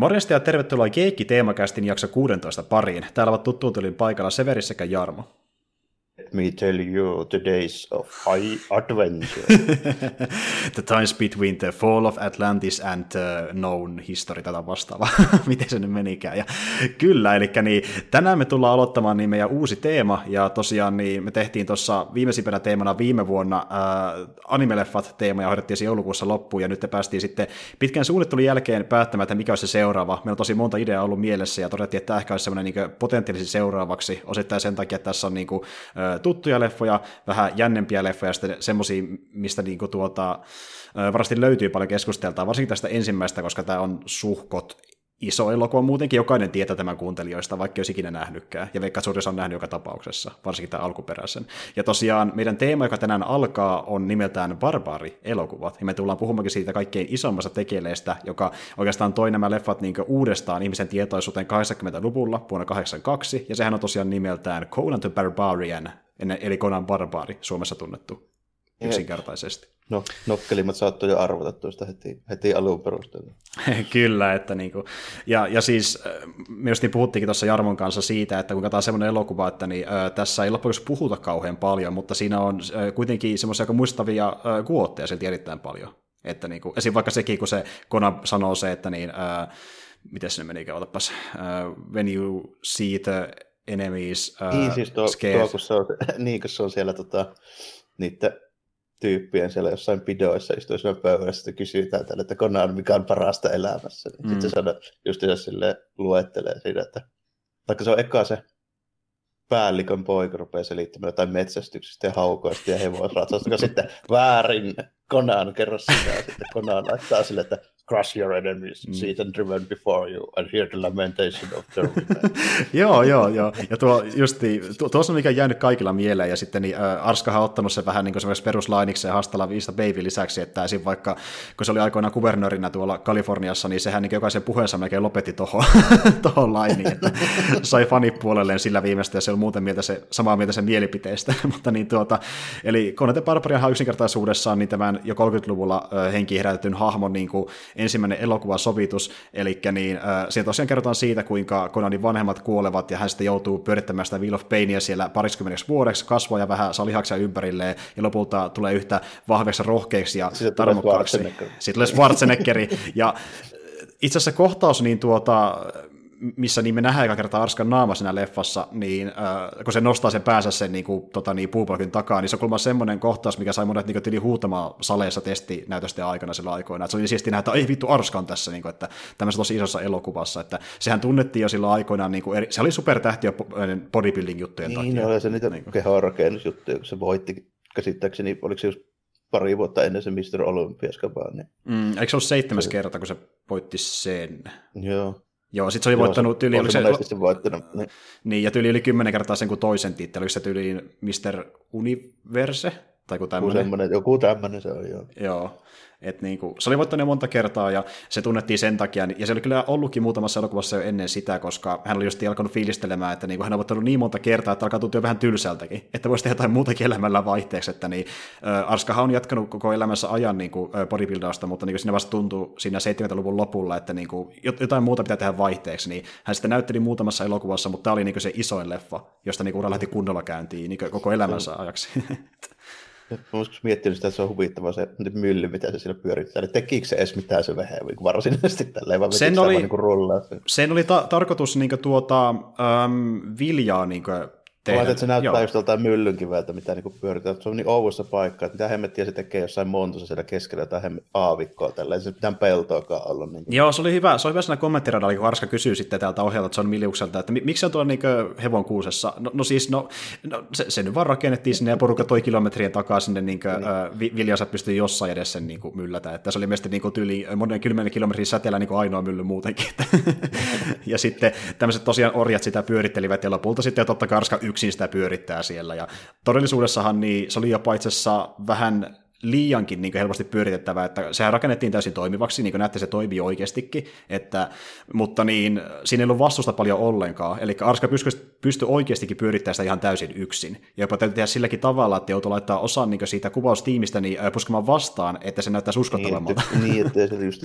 Morjesta ja tervetuloa Keikki Teemakästin jakso 16 pariin. Täällä ovat tuttuun paikalla Severi sekä Jarmo. Me tell you the days of high adventure. the times between the fall of Atlantis and the known history, tätä vastaavaa, miten se nyt menikään. Ja kyllä, eli niin, tänään me tullaan aloittamaan niin meidän uusi teema, ja tosiaan niin me tehtiin tuossa viimeisimpänä teemana viime vuonna äh, animeleffat teema, ja hoidettiin se joulukuussa loppuun, ja nyt te päästiin sitten pitkän suunnittelun jälkeen päättämään, että mikä olisi se seuraava. Meillä on tosi monta ideaa ollut mielessä, ja todettiin, että tämä ehkä olisi semmoinen niin potentiaalisesti seuraavaksi, osittain sen takia, että tässä on niin kuin, tuttuja leffoja, vähän jännempiä leffoja, ja sitten semmoisia, mistä niinku tuota, varmasti löytyy paljon keskusteltaa, varsinkin tästä ensimmäistä, koska tämä on suhkot iso elokuva. Muutenkin, jokainen tietää tämän kuuntelijoista, vaikka ei olisi ikinä nähnytkään, ja veikka suurin on nähnyt joka tapauksessa, varsinkin tämän alkuperäisen. Ja tosiaan meidän teema, joka tänään alkaa, on nimeltään Barbaari-elokuvat, ja me tullaan puhumaankin siitä kaikkein isommasta tekeleestä, joka oikeastaan toi nämä leffat niin uudestaan ihmisen tietoisuuteen 80-luvulla vuonna 82, ja sehän on tosiaan nimeltään Conan the Barbarian, eli Conan Barbaari, Suomessa tunnettu yksinkertaisesti. No, nokkelimmat saattoi jo arvata tuosta heti, heti alun perusteella. Kyllä, että niinku, ja, ja siis äh, me just niin puhuttiinkin tuossa Jarmon kanssa siitä, että kun katsotaan semmoinen elokuva, että niin, äh, tässä ei loppujen puhuta kauhean paljon, mutta siinä on äh, kuitenkin semmoisia aika muistavia äh, kuotteja silti erittäin paljon. Että niinku, esim. vaikka sekin, kun se Kona sanoo se, että niin, äh, miten se menikään, otapas, uh, when you see the enemies uh, niin, siis tuo, tuo, kun se on, niin, kun se on siellä tota, niiden tyyppien siellä jossain pidoissa istuu siinä pöydässä, että kysytään tälle, että Conan, mikä on parasta elämässä. Niin mm. Sitten se sanoo, just se sille luettelee siinä, että vaikka se on eka se päällikön poika rupeaa selittämään jotain metsästyksestä ja haukoista ja hevosratsasta, sitten väärin Conan kerro sitä, ja sitten Conan laittaa sille, että crush your enemies, mm. see them driven before you, and hear the lamentation of their joo, joo, joo. Ja tuo justi, tuo, tuossa on mikä jäänyt kaikilla mieleen, ja sitten niin, äh, Arskahan on ottanut sen vähän niin kuin peruslainiksi ja hastella viista baby lisäksi, että esim. vaikka, kun se oli aikoinaan kuvernöörinä tuolla Kaliforniassa, niin sehän niin jokaisen puheensa melkein lopetti tuohon tohon lainiin, että sai fanipuolelleen sillä viimeistä, ja se on muuten mieltä se, samaa mieltä sen mielipiteestä, mutta niin tuota, eli Conan Barbarian yksinkertaisuudessaan niin tämän jo 30-luvulla äh, henkiin herätetyn hahmon niin kuin, ensimmäinen elokuvasovitus, eli niin, äh, siinä tosiaan kerrotaan siitä, kuinka Conanin vanhemmat kuolevat, ja hän sitten joutuu pyörittämään sitä Wheel of Painia siellä pariskymmeneksi vuodeksi, kasvoja vähän saa lihaksia ympärilleen, ja lopulta tulee yhtä vahveksi rohkeaksi ja tarmokkaaksi. Sitten tulee Schwarzeneggeri, ja itse asiassa kohtaus, niin tuota, missä niin me nähdään eka kertaa Arskan naama siinä leffassa, niin äh, kun se nostaa sen päänsä sen niin kuin, tota, niin, puupolkin takaa, niin se on kuulemma semmoinen kohtaus, mikä sai monet niin tili huutamaan saleissa testinäytösten aikana sillä aikoina. Että se oli siisti nähdä, että ei vittu Arska on tässä, niin kuin, että tämmöisessä tosi isossa elokuvassa. Että sehän tunnettiin jo silloin aikoinaan, niin kuin, eri, se oli supertähti jo bodybuilding-juttujen niin, takia. Niin, oli se niitä niin kehorakennusjuttuja, kun se voitti käsittääkseni, oliko se just pari vuotta ennen se Mr. Olympiaskapaa. Niin... Mm, eikö se ollut seitsemäs se... kerta, kun se voitti sen? Joo. Joo, sitten se oli Joo, voittanut tyyli... On se, se voittanut. Niin. niin, ja tyyli yli kymmenen kertaa sen kuin toisen titteli, oliko se tyyli Mr. Universe? Tai joku tämmöinen. Joku tämmöinen se on, joo. Joo, et niin kuin, se oli voittanut monta kertaa ja se tunnettiin sen takia, ja se oli kyllä ollutkin muutamassa elokuvassa jo ennen sitä, koska hän oli just alkanut fiilistelemään, että niin kuin hän on voittanut niin monta kertaa, että alkaa tuntua vähän tylsältäkin, että voisi tehdä jotain muutakin elämällä vaihteeksi, että niin, äh, Arskahan on jatkanut koko elämänsä ajan niin kuin, äh, bodybuildausta, mutta niin kuin siinä vasta tuntuu siinä 70-luvun lopulla, että niin kuin, jotain muuta pitää tehdä vaihteeksi, niin hän sitten näytteli muutamassa elokuvassa, mutta tämä oli niin kuin se isoin leffa, josta niin kuin ura lähti kunnolla käyntiin niin koko elämänsä ajaksi. Mä miettinyt sitä, että se on huvittava se mylly, mitä se siinä pyörittää. Eli tekikö se edes mitään se vähän niin varsinaisesti tälleen, vai sen oli, niin rullaa? Sen oli ta- tarkoitus niin kuin, tuota, äm, viljaa niin kuin, tehdä. Mä että se näyttää Joo. just joltain myllynkiväältä, mitä niin pyöritään. Se on niin ouvussa paikka, että mitä hemmettiä se tekee jossain montussa siellä keskellä tai aavikkoa tällä. Ei se mitään peltoakaan ollut. Niin. Joo, se oli hyvä. Se oli hyvä siinä kommenttiradalla, kun Arska kysyy sitten täältä ohjelta John Miliukselta, että miksi se on tuolla niin hevon kuusessa? No, no siis, no, no se, se, nyt vaan rakennettiin sinne ja porukka toi kilometrien takaa sinne, niin kuin. Äh, viljansa pystyi jossain edessä sen niin kuin, myllätä. Että se oli mielestäni niin tyyli monen kymmenen kilometrin säteellä niin ainoa mylly muutenkin. ja sitten tämmöiset tosiaan orjat sitä pyörittelivät ja lopulta sitten totta kai Arska yksin sitä pyörittää siellä. Ja todellisuudessahan niin se oli jopa itse asiassa vähän liiankin niin helposti pyöritettävää, että sehän rakennettiin täysin toimivaksi, niin kuin näette, se toimii oikeastikin, että, mutta niin, siinä ei ollut vastusta paljon ollenkaan, eli Arska pystyi, pystyi oikeastikin pyörittämään sitä ihan täysin yksin, ja jopa täytyy tehdä silläkin tavalla, että joutui laittaa osan niin siitä kuvaustiimistä niin, puskemaan vastaan, että se näyttää uskottavammalta. Niin, että, niin, se just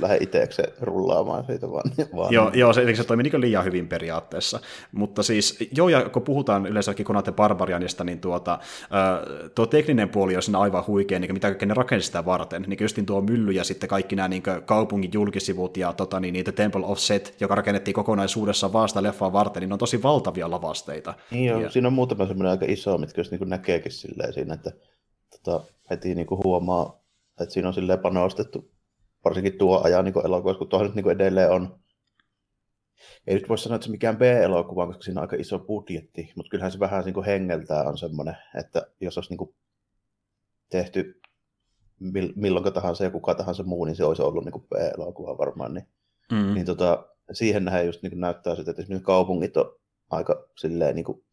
lähde itsekseen rullaamaan siitä vaan. vaan joo, joo, se, eli se toimi niin liian hyvin periaatteessa, mutta siis, joo, ja kun puhutaan yleensäkin Konate Barbarianista, niin tuota, tuo tekninen puoli on siinä aivan huikea, niin mitä kaikkea ne rakensi sitä varten. Niin justin tuo mylly ja sitten kaikki nämä niin kaupungin julkisivut ja tota, niin, niitä Temple of Set, joka rakennettiin kokonaisuudessa vasta leffaa varten, niin ne on tosi valtavia lavasteita. Niin joo, ja... siinä on muutama semmoinen aika iso, mitkä just niin näkeekin silleen siinä, että tota, heti niin kuin huomaa, että siinä on silleen panostettu varsinkin tuo ajan niin elokuvassa, kun tuohon nyt niin edelleen on ei nyt voi sanoa, että se mikään B-elokuva, koska siinä on aika iso budjetti, mutta kyllähän se vähän niin kuin hengeltää on semmoinen, että jos olisi niin kuin tehty milloin tahansa ja kuka tahansa muu, niin se olisi ollut niin B-elokuva varmaan. Niin, mm. niin tota, siihen nähdään just niin näyttää sitä, että esimerkiksi kaupungit on aika silleen niin kuin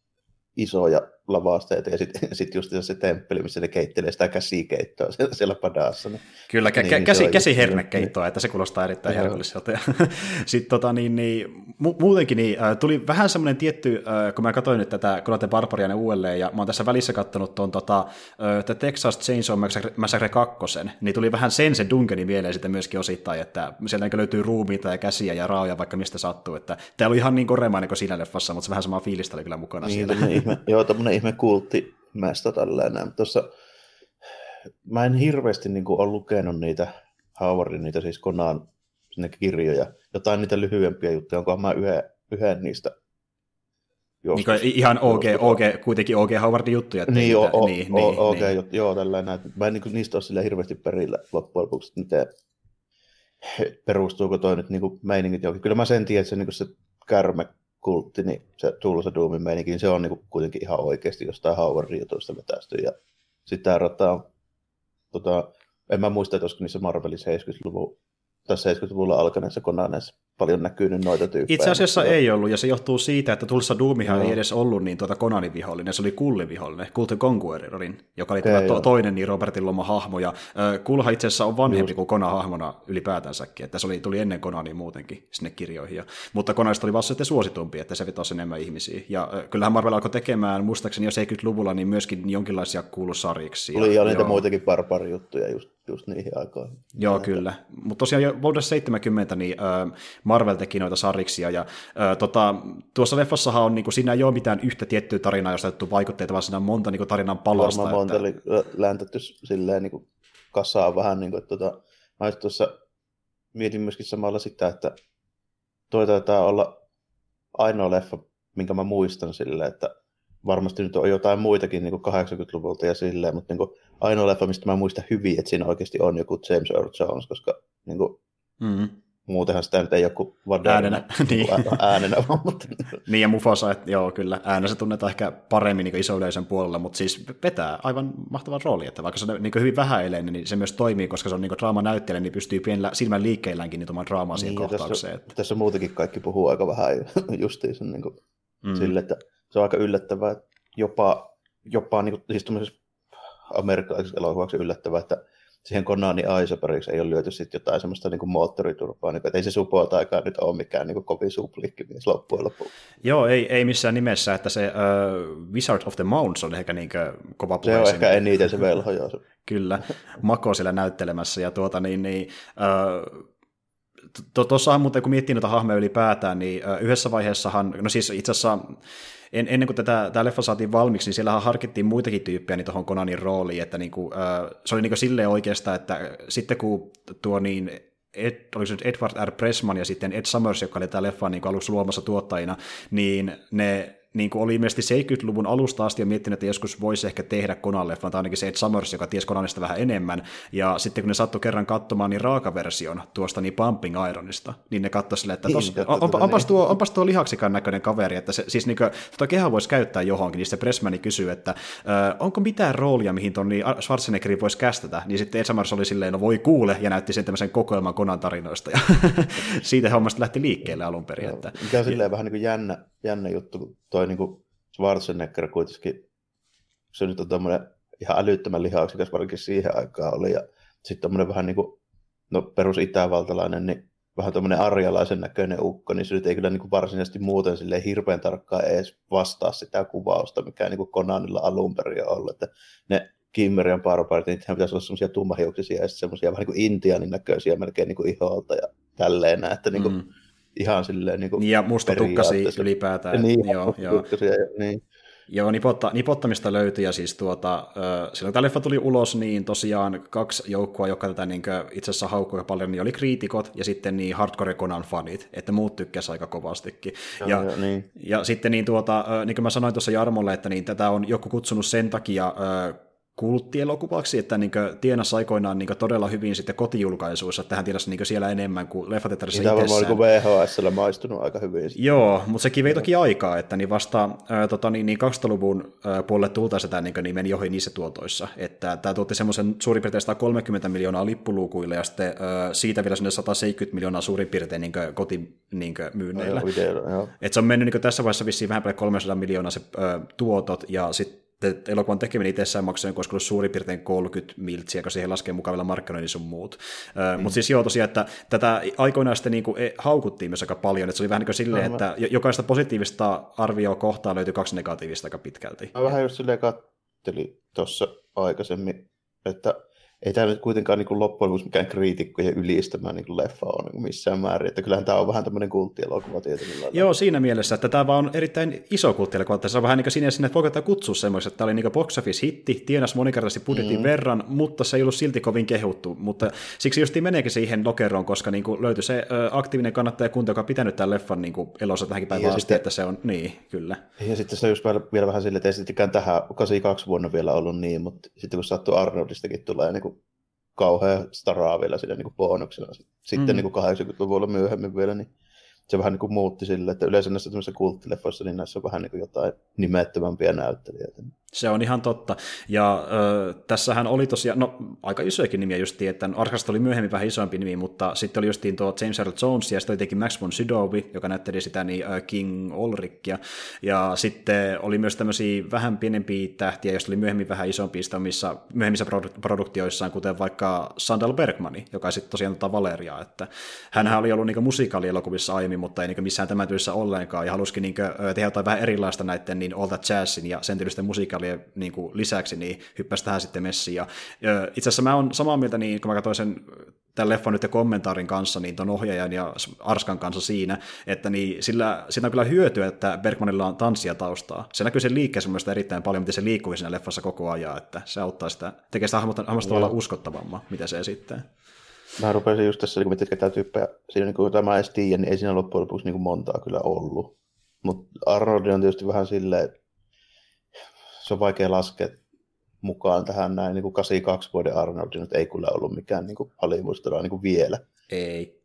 isoja lavasteita ja sitten sit just se temppeli, missä ne keittelee sitä käsikeittoa siellä, siellä padassa. Niin, Kyllä, kä- niin, käsi, käsihernekeittoa, että se kuulostaa erittäin herkulliselta. sitten tota, niin, niin, mu- muutenkin niin, äh, tuli vähän semmoinen tietty, äh, kun mä katsoin nyt tätä Konate Barbarianen uudelleen, ja mä oon tässä välissä katsonut tuon tota, äh, Texas Chainsaw Massacre 2, niin tuli vähän sen se Dunkeni mieleen sitten myöskin osittain, että sieltä niin löytyy ruumiita ja käsiä ja raoja vaikka mistä sattuu, että tämä oli ihan niin koremainen kuin siinä leffassa, mutta se vähän samaa fiilistä oli kyllä mukana niin, siellä. Ihme, joo, tämmöinen ihme kulttimästä tällainen. Tuossa mä en hirveästi niin kuin, ole lukenut niitä Howardin, niitä siis Konan sinne kirjoja, jotain niitä lyhyempiä juttuja, onkohan mä yhden, yhden niistä Joskus, niin ihan OG, OG, kuitenkin OG Howardin juttuja. Niin, o, o, niin, niin, OG, niin. joo, tällainen. Mä en niin kuin, niistä ole sille hirveästi perillä loppujen lopuksi, miten perustuuko toi nyt niin kuin meiningit johonkin. Kyllä mä sen tiedän, että se, niin kuin se kärme kultti, niin se Tulsa Doomin meininki, niin se on niin kuitenkin ihan oikeasti jostain Howardin jutuista vetästy. Ja sitten tämä rata, tota, en mä muista, että olisiko niissä Marvelin 70-luvun tai 70-luvulla alkaneessa Konaneissa paljon näkynyt noita tyyppejä. Itse asiassa mutta... ei ollut, ja se johtuu siitä, että Tulsa Doomihan no. ei edes ollut niin tuota Konanin vihollinen, se oli Kullin vihollinen, Kultin Conquerorin, joka oli okay, to- toinen niin Robertin loma hahmo, ja äh, Kulha itse asiassa on vanhempi Just. kuin Kona hahmona ylipäätänsäkin, että se oli, tuli ennen Konani muutenkin sinne kirjoihin, ja, mutta Konanista oli vasta sitten suositumpi, että se vetosi enemmän ihmisiä, ja äh, kyllähän Marvel alkoi tekemään, muistaakseni jo 70-luvulla, niin myöskin jonkinlaisia kuulusarjiksi. Oli jo niitä muitakin barbarijuttuja just just niihin aikoihin. Joo, Näitä. kyllä. Mutta tosiaan jo vuodessa 70 niin äh, Marvel teki noita sariksia, ja äh, tota, tuossa leffassahan on, niin kuin, siinä ei ole mitään yhtä tiettyä tarinaa, josta otettu vaikutteita, vaan siinä on monta niin kuin, tarinan palasta. Varmaan monta että... oli läntetty silleen niin kuin kasaan vähän, niin kuin, että tota, mä tuossa mietin myöskin samalla sitä, että toi taitaa olla ainoa leffa, minkä mä muistan silleen, että varmasti nyt on jotain muitakin niin 80-luvulta ja silleen, mutta niin kuin, ainoa leffa, mistä mä muistan hyvin, että siinä oikeasti on joku James Earl Jones, koska niin kuin, mm-hmm. muutenhan sitä nyt ei joku äänenä, niin. äänenä mutta... niin ja Mufasa, että joo kyllä, äänensä tunnetaan ehkä paremmin niin iso yleisön puolella, mutta siis vetää aivan mahtavan rooli, että vaikka se on niin hyvin vähäileinen, niin se myös toimii, koska se on niin draamanäyttelijä, niin pystyy pienellä silmän liikkeelläänkin niin tuomaan draamaa siihen niin, kohtaukseen. Tässä, tässä muutenkin kaikki puhuu aika vähän justiinsa niin kuin, mm. sille, että se on aika yllättävää, että jopa, jopa niin kuin, siis amerikkalaisessa elokuvaksi yllättävää, että siihen Konani Aisoperiksi ei ole lyöty sitten jotain semmoista niin kuin moottoriturpaa, niin kuin, että ei se supotaikaan nyt ole mikään niin kuin kovin suplikkimies loppujen lopuksi. Joo, ei, ei missään nimessä, että se uh, Wizard of the Mounts on ehkä niin kova Se on ehkä eniten se velho, joo. Kyllä, Mako siellä näyttelemässä, ja tuota niin, niin uh, Tuossahan muuten, kun miettii noita hahmoja ylipäätään, niin yhdessä vaiheessahan, no siis itse asiassa en, ennen kuin tätä, tämä leffa saatiin valmiiksi, niin siellähän harkittiin muitakin tyyppejä niin tuohon Konanin rooliin, että niin kuin, äh, se oli niin kuin silleen oikeastaan, että sitten kun tuo niin Ed, oliko se nyt Edward R. Pressman ja sitten Ed Summers, joka oli tämä leffa niin alussa luomassa tuottajina, niin ne niin kuin oli ilmeisesti 70-luvun alusta asti jo miettinyt, että joskus voisi ehkä tehdä Conan-leffan, tai ainakin se Ed Summers, joka ties Conanista vähän enemmän, ja sitten kun ne sattui kerran katsomaan niin raakaversion tuosta niin Pumping Ironista, niin ne katsoi silleen, että tos, niin, on, on, onpas, tuo, onpas tuo lihaksikan näköinen kaveri, että se, siis niin kuin, tuo kehä voisi käyttää johonkin, niin se Pressmani kysyy, että onko mitään roolia, mihin tuon niin Schwarzeneggerin voisi kästetä, niin sitten Ed Summers oli silleen, no voi kuule, ja näytti sen tämmöisen kokoelman Conan tarinoista, ja siitä hommasta lähti liikkeelle alun perin. Että, mikä on silleen vähän niin kuin jännä, jännä juttu, kun toi niin kuin Schwarzenegger kuitenkin, se nyt on tämmöinen ihan älyttömän lihaksikas, varsinkin siihen aikaan oli. Ja sitten tommonen vähän niin kuin, no perus itävaltalainen, niin vähän tuommoinen arjalaisen näköinen ukko, niin se nyt ei kyllä niin kuin varsinaisesti muuten sille hirveän tarkkaan edes vastaa sitä kuvausta, mikä niin kuin Konanilla alun perin on ollut. Että ne Kimmerian barbarit, niin pitäisi olla semmoisia tummahiuksisia ja semmoisia vähän niin kuin intianin näköisiä melkein niin iholta ja tälleen, että niin kuin, mm. Ihan silleen niin kuin Ja musta tukkasi ylipäätään. Niin, joo, joo. niin. Joo, nipotta, nipottamista löytyi, ja siis tuota, silloin tämä leffa tuli ulos, niin tosiaan kaksi joukkoa, jotka tätä niin itse asiassa haukkui paljon, niin oli kriitikot ja sitten niin hardcore Conan fanit, että muut tykkäsivät aika kovastikin. Joo, ja, joo, niin. ja sitten niin, tuota, niin kuin mä sanoin tuossa Jarmolle, että niin tätä on joku kutsunut sen takia kulttielokuvaksi, että niin tienas aikoinaan niin todella hyvin sitten kotijulkaisuissa, että hän tiedäisi niin siellä enemmän kuin leffateatterissa itsessään. Tämä varmaan VHSllä maistunut aika hyvin. Joo, mutta sekin vei toki aikaa, että niin vasta ää, tota, niin, niin 2000-luvun ää, puolelle tultaessa tämä niin, niin meni ohi niissä tuotoissa, että tämä tuotti semmoisen suurin piirtein 130 miljoonaa lippuluukuille ja sitten ää, siitä vielä sinne 170 miljoonaa suurin piirtein niin kotimyynneillä. No, että se on mennyt niin tässä vaiheessa vissiin vähän päälle 300 miljoonaa se ää, tuotot ja sitten elokuvan tekeminen itsessään maksaa joku ollut suurin piirtein 30 miltsiä, kun siihen laskee mukaan vielä markkinoinnin sun muut. Mm. Mutta siis joo tosiaan, että tätä aikoinaan sitten niin kuin e, haukuttiin myös aika paljon, että se oli vähän niin kuin silleen, että jokaista positiivista arvioa kohtaa löytyy kaksi negatiivista aika pitkälti. Mä vähän just silleen kattelin tuossa aikaisemmin, että ei tämä nyt kuitenkaan niin kuin loppujen lopuksi mikään kriitikkojen ylistämä niin leffa on niin missään määrin. Että kyllähän tämä on vähän tämmöinen kulttielokuva tietyllä Joo, siinä mielessä, että tämä on erittäin iso kulttielokuva. Että se on vähän niin kuin siinä, että voiko tämä kutsua semmoista, että tämä oli niin box office hitti, tienas monikertaisesti budjetin mm. verran, mutta se ei ollut silti kovin kehuttu. Mutta siksi just meneekin siihen lokeroon, koska niin kuin löytyi se aktiivinen kannattajakunta, joka on pitänyt tämän leffan niin kuin elossa tähänkin päivään asti, sitten, että se on, niin, kyllä. Ja sitten se on just vielä, vielä vähän silleen, että ei tähän 82 vuonna vielä ollut niin, mutta sitten kun sattuu Arnoldistakin tulee niin kuin kauhean staraa vielä siinä niin kuin bonuksena. Sitten mm. niin kuin 80-luvulla myöhemmin vielä, niin se vähän niin kuin muutti sille, että yleensä näissä kulttileffoissa, niin näissä on vähän niin kuin jotain nimettömämpiä näyttelijöitä. Se on ihan totta. Ja ö, tässähän oli tosiaan, no aika isojakin nimiä justiin, että Arkasta oli myöhemmin vähän isompi nimi, mutta sitten oli justiin tuo James Earl Jones ja sitten oli Max von Sydow, joka näytteli sitä niin King Olrickia. Ja sitten oli myös tämmöisiä vähän pienempiä tähtiä, joista oli myöhemmin vähän isompi missä myöhemmissä produktioissaan, kuten vaikka Sandal Bergmani, joka sitten tosiaan tota Valeria, että hänhän oli ollut niin musikaalielokuvissa aiemmin, mutta ei niin missään tämän työssä ollenkaan, ja halusikin niin tehdä jotain vähän erilaista näiden niin All That Jazzin ja sen tyylisten musikaali materiaalien niin kuin lisäksi, niin hyppäsi tähän sitten messiin. Ja, itse asiassa mä oon samaa mieltä, niin kun mä katsoin sen tämän leffan nyt ja kommentaarin kanssa, niin ton ohjaajan ja Arskan kanssa siinä, että niin sillä, siinä on kyllä hyötyä, että Bergmanilla on tanssia taustaa. Se näkyy sen liikkeessä mun erittäin paljon, miten se liikkuu siinä leffassa koko ajan, että se auttaa sitä, tekee sitä hahmosta tavallaan uskottavamman, mitä se esittää. Mä rupesin just tässä, kun mietin, että tyyppejä, siinä niin kuin tämä edes tiedä, niin ei siinä loppujen lopuksi niin kuin montaa kyllä ollut. Mutta Arnold on tietysti vähän silleen, että se on vaikea laskea mukaan tähän näin, niin kuin 82 vuoden Arnold nyt ei kyllä ollut mikään niin Hollywood niin vielä. Ei.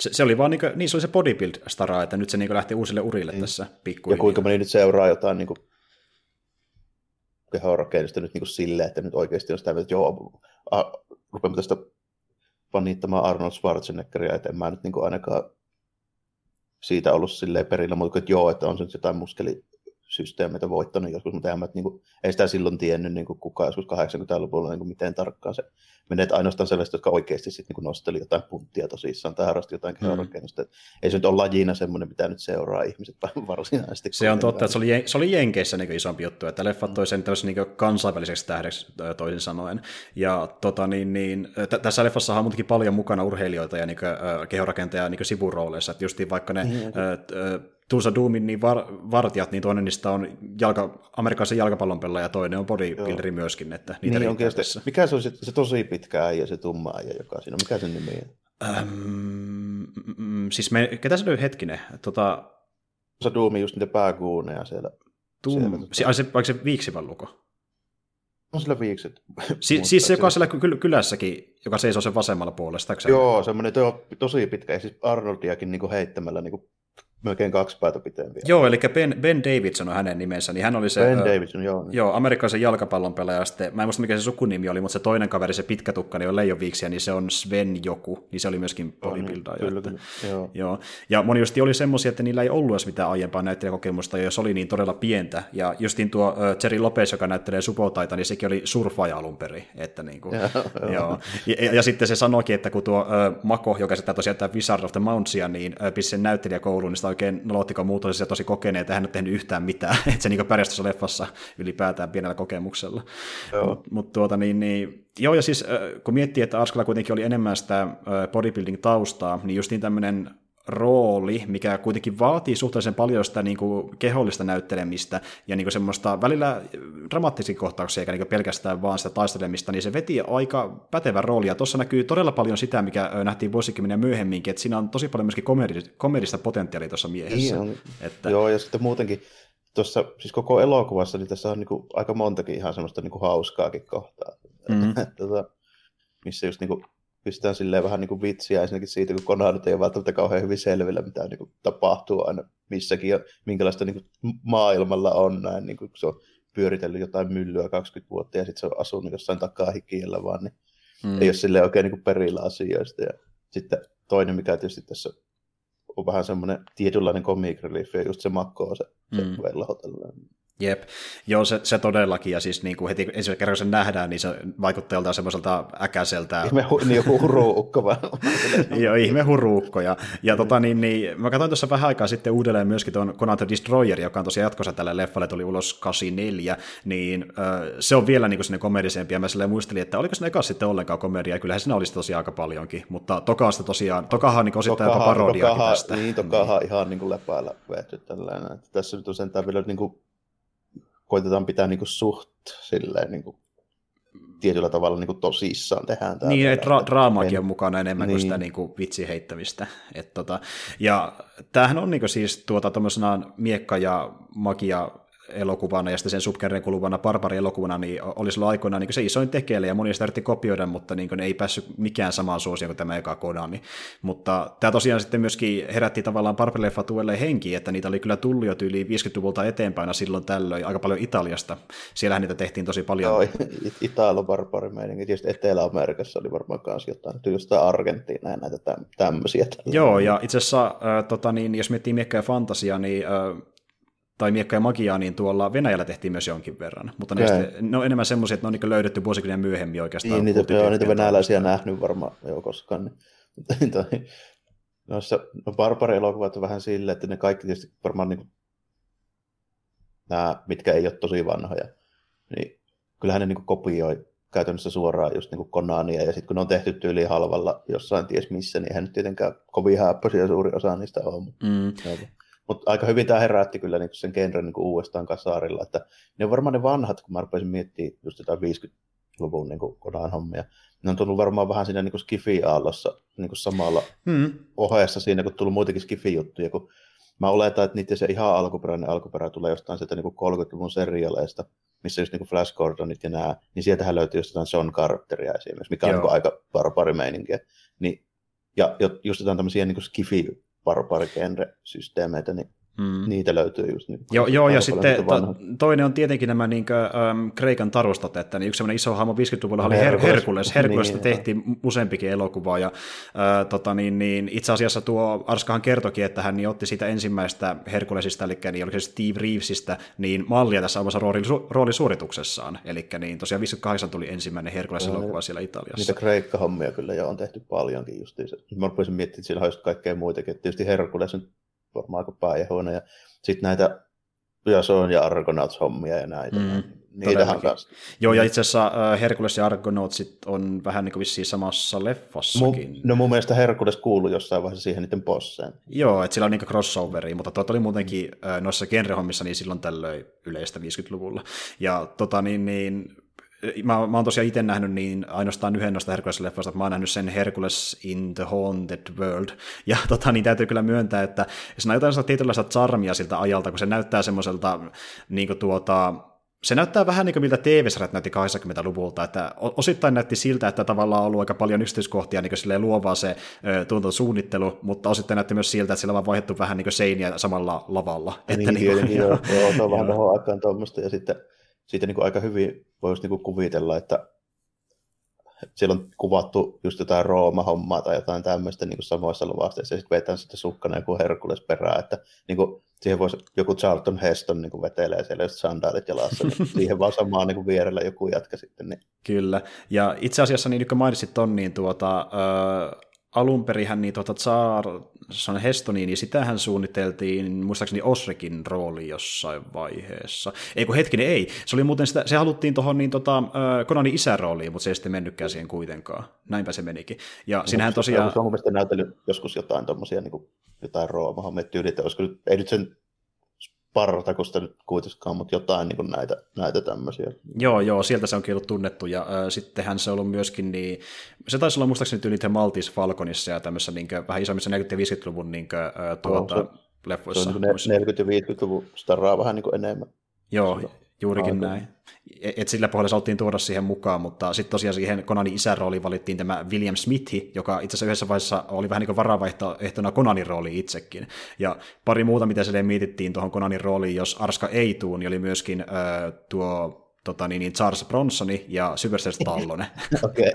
Se, se oli vaan niin, kuin, niin se oli se bodybuild-stara, että nyt se niin lähti uusille urille niin. tässä pikkuhiljaa. Ja kuinka moni nyt seuraa jotain niin kuin, kehorakennusta nyt niin kuin silleen, että nyt oikeasti on sitä, että joo, a, rupeamme tästä panittamaan Arnold Schwarzeneggeria, että en mä nyt niin kuin ainakaan siitä ollut silleen perillä, mutta että joo, että on se jotain muskeli systeemeitä voittanut joskus, mutta en mä, niin kuin, ei sitä silloin tiennyt niin kuin kukaan joskus 80-luvulla, niin kuin miten tarkkaan se menee, ainoastaan sellaiset, jotka oikeasti sitten niin nosteli jotain punttia tosissaan tai harrasti jotain kehorakennusta. Mm. Ei se nyt ole lajina semmoinen, mitä nyt seuraa ihmiset varsinaisesti. Se on totta, että se oli, se oli Jenkeissä niin isompi juttu, että leffat mm. toi sen niin kansainväliseksi tähdeksi toisin sanoen. Ja tota, niin, niin, t- tässä leffassa on muutenkin paljon mukana urheilijoita ja niin kuin, kehorakentajia niin sivurooleissa, että justiin vaikka ne mm. Tulsa Doomin niin var, vartijat, niin toinen niistä on jalka, amerikkalaisen jalkapallon pelaaja ja toinen on bodybuilderi Joo. myöskin. Että niitä niin onkin se, mikä se on se, se tosi pitkä äijä, se tumma äijä, joka siinä on? Mikä sen nimi on? Öm, siis me, ketä se oli hetkinen? Tota... Tulsa Doomi just niitä pääkuuneja siellä. Tum... siellä tota... se, se viiksivän luko? On sillä viikset. Si- siis se, joka on siellä ky- kylässäkin, joka seisoo sen vasemmalla puolesta. Joo, semmoinen to- tosi pitkä, ja siis Arnoldiakin niin heittämällä niin melkein kaksi päätä pitempiä. Joo, eli Ben, ben Davidson on hänen nimensä, niin hän oli se... Ben Davidson, joo. Niin. Joo, amerikkalaisen jalkapallon pelaaja, sitten, mä en muista mikä se sukunimi oli, mutta se toinen kaveri, se pitkä tukka, niin on leijoviiksiä, niin se on Sven joku, niin se oli myöskin bodybuildaja. Kyllä, kyllä, joo. joo. Ja moni justi oli semmoisia, että niillä ei ollut edes mitään aiempaa näyttelijäkokemusta, ja se oli niin todella pientä. Ja justiin tuo uh, Jerry Lopez, joka näyttelee Subotaita, niin sekin oli surfaaja alun perin. Että niin kuin, joo, joo. Ja, ja, ja, sitten se sanoikin, että kun tuo uh, Mako, joka sitä tosiaan tämä Wizard of the Mountsia, niin uh, pissi sen näyttelijäkouluun, niin sitä oikein nolottiko muut oli tosi kokeneet, että hän ei tehnyt yhtään mitään, että se niin pärjäsi leffassa ylipäätään pienellä kokemuksella. Mutta mut tuota niin, niin Joo, ja siis kun miettii, että Arskalla kuitenkin oli enemmän sitä bodybuilding-taustaa, niin justiin tämmöinen rooli, mikä kuitenkin vaatii suhteellisen paljon sitä niin kuin kehollista näyttelemistä ja niin kuin semmoista välillä dramaattisia kohtauksia, eikä niin kuin pelkästään vaan sitä taistelemista, niin se veti aika pätevä rooli. Ja tuossa näkyy todella paljon sitä, mikä nähtiin vuosikymmeniä myöhemminkin, että siinä on tosi paljon myöskin komedista potentiaalia tuossa miehessä. Niin että... Joo, ja sitten muutenkin tuossa, siis koko elokuvassa, niin tässä on niin kuin aika montakin ihan semmoista niin kuin hauskaakin kohtaa. Mm-hmm. tota, missä just niin kuin pistää silleen vähän niin kuin vitsiä ensinnäkin siitä, kun Conan ei ole välttämättä kauhean hyvin selvillä, mitä niin kuin tapahtuu aina missäkin ja minkälaista niin kuin maailmalla on näin, niin kuin, kun se on pyöritellyt jotain myllyä 20 vuotta ja sitten se on asunut jossain takaa hikiellä vaan, niin mm. ei ole silleen oikein niin kuin perillä asioista. Ja sitten toinen, mikä tietysti tässä on vähän semmoinen tietynlainen comic relief, ja just se makko se, se mm. Jep, joo se, se todellakin, ja siis niin kuin heti ensimmäisen kerran sen nähdään, niin se vaikuttaa joltain semmoiselta äkäiseltä. Ihme hu, niin joku huruukko vaan. joo, ihme huruukko, ja, ja tota, niin, niin, mä katsoin tuossa vähän aikaa sitten uudelleen myöskin tuon Conan the Destroyer, joka on tosiaan jatkossa tälle leffalle, tuli ulos 84, niin äh, se on vielä niin kuin sinne komedisempi, ja mä silleen muistelin, että oliko se eka sitten ollenkaan komedia, ja kyllähän siinä olisi tosiaan aika paljonkin, mutta tokaasta tosiaan, tokahan niin osittain jopa parodiakin tästä. Niin, tokahan niin. ihan niin kuin lepäillä vetty tällainen, että tässä nyt on sentään vielä niin kuin koitetaan pitää niin kuin suht silleen niin kuin tietyllä tavalla niin kuin tosissaan tehdään. Tämä niin, että dra- draamaakin on mukana enemmän niin. kuin sitä niin kuin vitsiheittämistä. Et tota, ja tämähän on niin kuin siis tuota, miekka ja magia elokuvana ja sitten sen subgenren kuluvana Barbari-elokuvana, niin oli silloin aikoinaan niin se isoin tekele ja moni sitä kopioida, mutta niin ei päässyt mikään samaan suosioon kuin tämä eka Kodani. Mutta tämä tosiaan sitten myöskin herätti tavallaan Barbari-leffat uudelleen henkiin, että niitä oli kyllä tullut jo yli 50-luvulta eteenpäin silloin tällöin aika paljon Italiasta. Siellähän niitä tehtiin tosi paljon. Joo, Italo barbari meininki. Tietysti Etelä-Amerikassa oli varmaan myös jotain, jostain Argentiina ja näitä tämmöisiä. Joo, ja itse asiassa, äh, tota, niin, jos miettii miekkä ja fantasia, niin äh, tai miekka ja magiaa, niin tuolla Venäjällä tehtiin myös jonkin verran. Mutta ne, sitten, ne on enemmän semmoisia, että ne on niin löydetty vuosikymmenen myöhemmin oikeastaan. Niin, niitä, joo, niitä venäläisiä nähnyt varmaan jo koskaan. Niin, toi, noissa, no barbari-elokuvat on vähän silleen, että ne kaikki tietysti varmaan niin kuin, nämä, mitkä ei ole tosi vanhoja, niin kyllähän ne niin kuin kopioi käytännössä suoraan just niin kuin Konania, ja sitten kun ne on tehty tyyli halvalla jossain ties missä, niin eihän nyt tietenkään kovin hääppöisiä suuri osa niistä ole. Mm. Mutta aika hyvin tämä herätti kyllä niin sen genren niin uudestaan kasarilla. Että ne on varmaan ne vanhat, kun mä rupesin miettimään just jotain 50-luvun niin kodan hommia. Ne on tullut varmaan vähän siinä niin Skifi-aallossa niin samalla hmm. ohessa siinä, kun tullut muitakin Skifi-juttuja. Kun mä oletan, että niiden se ihan alkuperäinen alkuperä tulee jostain sieltä niin 30-luvun serialeista, missä just niin Flash Gordonit ja nämä, niin sieltähän löytyy just jotain John Carteria esimerkiksi, mikä on niin aika barbarimeininkiä. Niin, ja just jotain tämmöisiä niin skifi barbarigenre-systeemeitä, niin Mm. Niitä löytyy just niin. Joo, joo ja sitten to, toinen on tietenkin nämä niin kuin, um, Kreikan tarustot, että niin yksi sellainen iso hahmo 50-luvulla oli Herkules. Herkules. Herkulesta niin, tehtiin joo. useampikin elokuva, ja uh, tota, niin, niin, itse asiassa tuo Arskahan kertokin, että hän niin otti siitä ensimmäistä Herkulesista, eli niin, oliko se Steve Reevesistä, niin mallia tässä omassa roolisuorituksessaan. Eli niin, tosiaan 58 tuli ensimmäinen Herkules-elokuva siellä Italiassa. Niitä Kreikka-hommia kyllä jo on tehty paljonkin justiinsa. Mä rupesin miettimään, että siellä olisi kaikkea muitakin. Tietysti Herkules varmaan aika pääjehuina. Ja sitten näitä Jason ja Argonauts-hommia ja näitä. Mm, Niitähän kanssa. Joo, ja itse asiassa uh, Herkules ja Argonautsit on vähän niin kuin vissiin samassa leffassakin. Mu- no mun mielestä Herkules kuului jossain vaiheessa siihen niiden bosseen. Joo, että sillä on niin crossoveri, mutta tuota oli muutenkin uh, noissa genrehommissa niin silloin tällöin yleistä 50-luvulla. Ja tota niin, niin mä, mä oon tosiaan itse nähnyt niin ainoastaan yhden noista Hercules-leffoista, että mä oon nähnyt sen Hercules in the Haunted World, ja tota, niin täytyy kyllä myöntää, että se näyttää tietynlaista charmia siltä ajalta, kun se näyttää semmoiselta niin tuota, se näyttää vähän niin kuin miltä TV-sarjat näytti 80-luvulta, että osittain näytti siltä, että tavallaan on ollut aika paljon yksityiskohtia niin kuin luovaa se tuotantosuunnittelu, mutta osittain näytti myös siltä, että sillä on vaihdettu vähän niin kuin seiniä samalla lavalla. Niin, että niin, niin, joo, joo, se on vähän aikaan tuommoista, ja sitten siitä niin kuin aika hyvin voisi niin kuin kuvitella, että siellä on kuvattu just jotain Rooma-hommaa tai jotain tämmöistä niin samoissa luvasteissa, ja sitten vetään sitten sukkana joku Herkules perään, että niin kuin, siihen voisi joku Charlton Heston niin kuin vetelee siellä just sandaalit jalassa, niin siihen vaan samaan niin kuin vierellä joku jatka sitten. Niin. Kyllä, ja itse asiassa niin kuin mainitsit ton, niin tuota, äh, alun perinhän niin tuota Tsar Hestoni, niin sitähän suunniteltiin muistaakseni Osrekin rooli jossain vaiheessa. Ei kun hetkinen, ei. Se oli muuten sitä, se haluttiin tuohon niin tota, Konanin isän rooliin, mutta se ei sitten mennytkään siihen kuitenkaan. Näinpä se menikin. Ja no, sinähän tosiaan... Se on mielestäni näytellyt joskus jotain tuommoisia niin kuin, jotain Roomahan tyylit, olisiko nyt, ei nyt sen Spartakusta nyt kuitenkaan, mutta jotain niin näitä, näitä tämmöisiä. Joo, joo, sieltä se onkin ollut tunnettu, ja äh, sittenhän se on ollut myöskin, niin, se taisi olla muistaakseni tyyli Maltis Falconissa ja tämmöisessä niin kuin, vähän isommissa 40- ja 50-luvun niin kuin, äh, tuota, no, se, leffoissa. Se on niin 40- ja 50-luvun staraa vähän niin enemmän. Joo, Juurikin Aika. näin. Et sillä pohjalla saatiin tuoda siihen mukaan, mutta sitten tosiaan siihen Konanin isän rooliin valittiin tämä William Smithi, joka itse asiassa yhdessä vaiheessa oli vähän niin kuin varavaihtoehtona Konanin rooli itsekin. Ja pari muuta, mitä se mietittiin tuohon Konanin rooliin, jos Arska ei tuu, niin oli myöskin äh, tuo tota, niin, niin Charles Bronsoni ja Sylvester Stallone. Okei.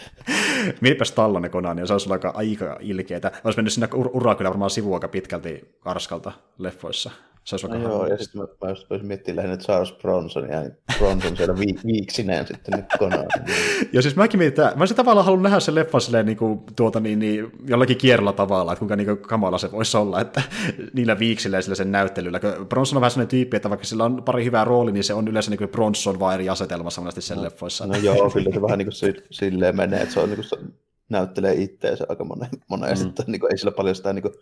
Mietipäs Stallone Konani, se olisi aika, aika ilkeetä. Olisi mennyt sinne ur- uraa kyllä varmaan sivuun aika pitkälti Arskalta leffoissa. Se olisi no joo, ja sitten mä, mä voisin miettiä lähinnä Charles Bronson ja Bronson siellä vi- viiksineen sitten nyt konaan. ja siis mäkin mietin, että mä olisin tavallaan halunnut nähdä sen leffan silleen niin kuin, tuota, niin, niin, jollakin kierrolla tavalla, että kuinka niin kuin, kamala se voisi olla, että niillä viiksillä ja sillä sen näyttelyllä. Bronson on vähän sellainen tyyppi, että vaikka sillä on pari hyvää rooli, niin se on yleensä niin kuin Bronson vaan eri asetelmassa monesti sen no, leffoissa. No joo, kyllä se vähän niin kuin silleen menee, että se on niin kuin, näyttelee itteensä aika monen, monen mm. niin kuin, ei sillä paljon sitä niin kuin,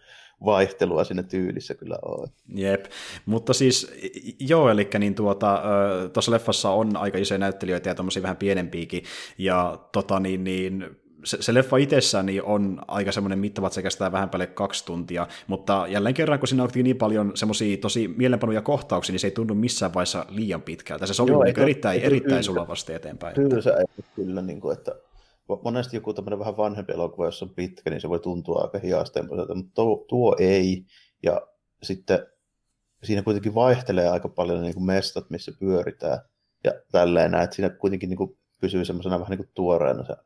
vaihtelua sinne tyylissä kyllä ole. Jep, mutta siis joo, eli niin tuota, tuossa leffassa on aika isoja näyttelijöitä ja tuommoisia vähän pienempiäkin, ja tota niin, niin se, se leffa itsessään niin on aika semmoinen mittava, että se kestää vähän päälle kaksi tuntia, mutta jälleen kerran, kun siinä on niin paljon semmoisia tosi mielenpanuja kohtauksia, niin se ei tunnu missään vaiheessa liian pitkältä. Se sopii niin erittäin, erittäin sulavasti eteenpäin. Kyllä se ei kyllä, niin kuin, että monesti joku tämmöinen vähän vanhempi elokuva, jos on pitkä, niin se voi tuntua aika hiastempoiselta, mutta tuo, tuo ei. Ja sitten siinä kuitenkin vaihtelee aika paljon niin kuin mestat, missä pyöritään. Ja tälleen että siinä kuitenkin niin kuin pysyy semmoisena vähän niin kuin tuoreena se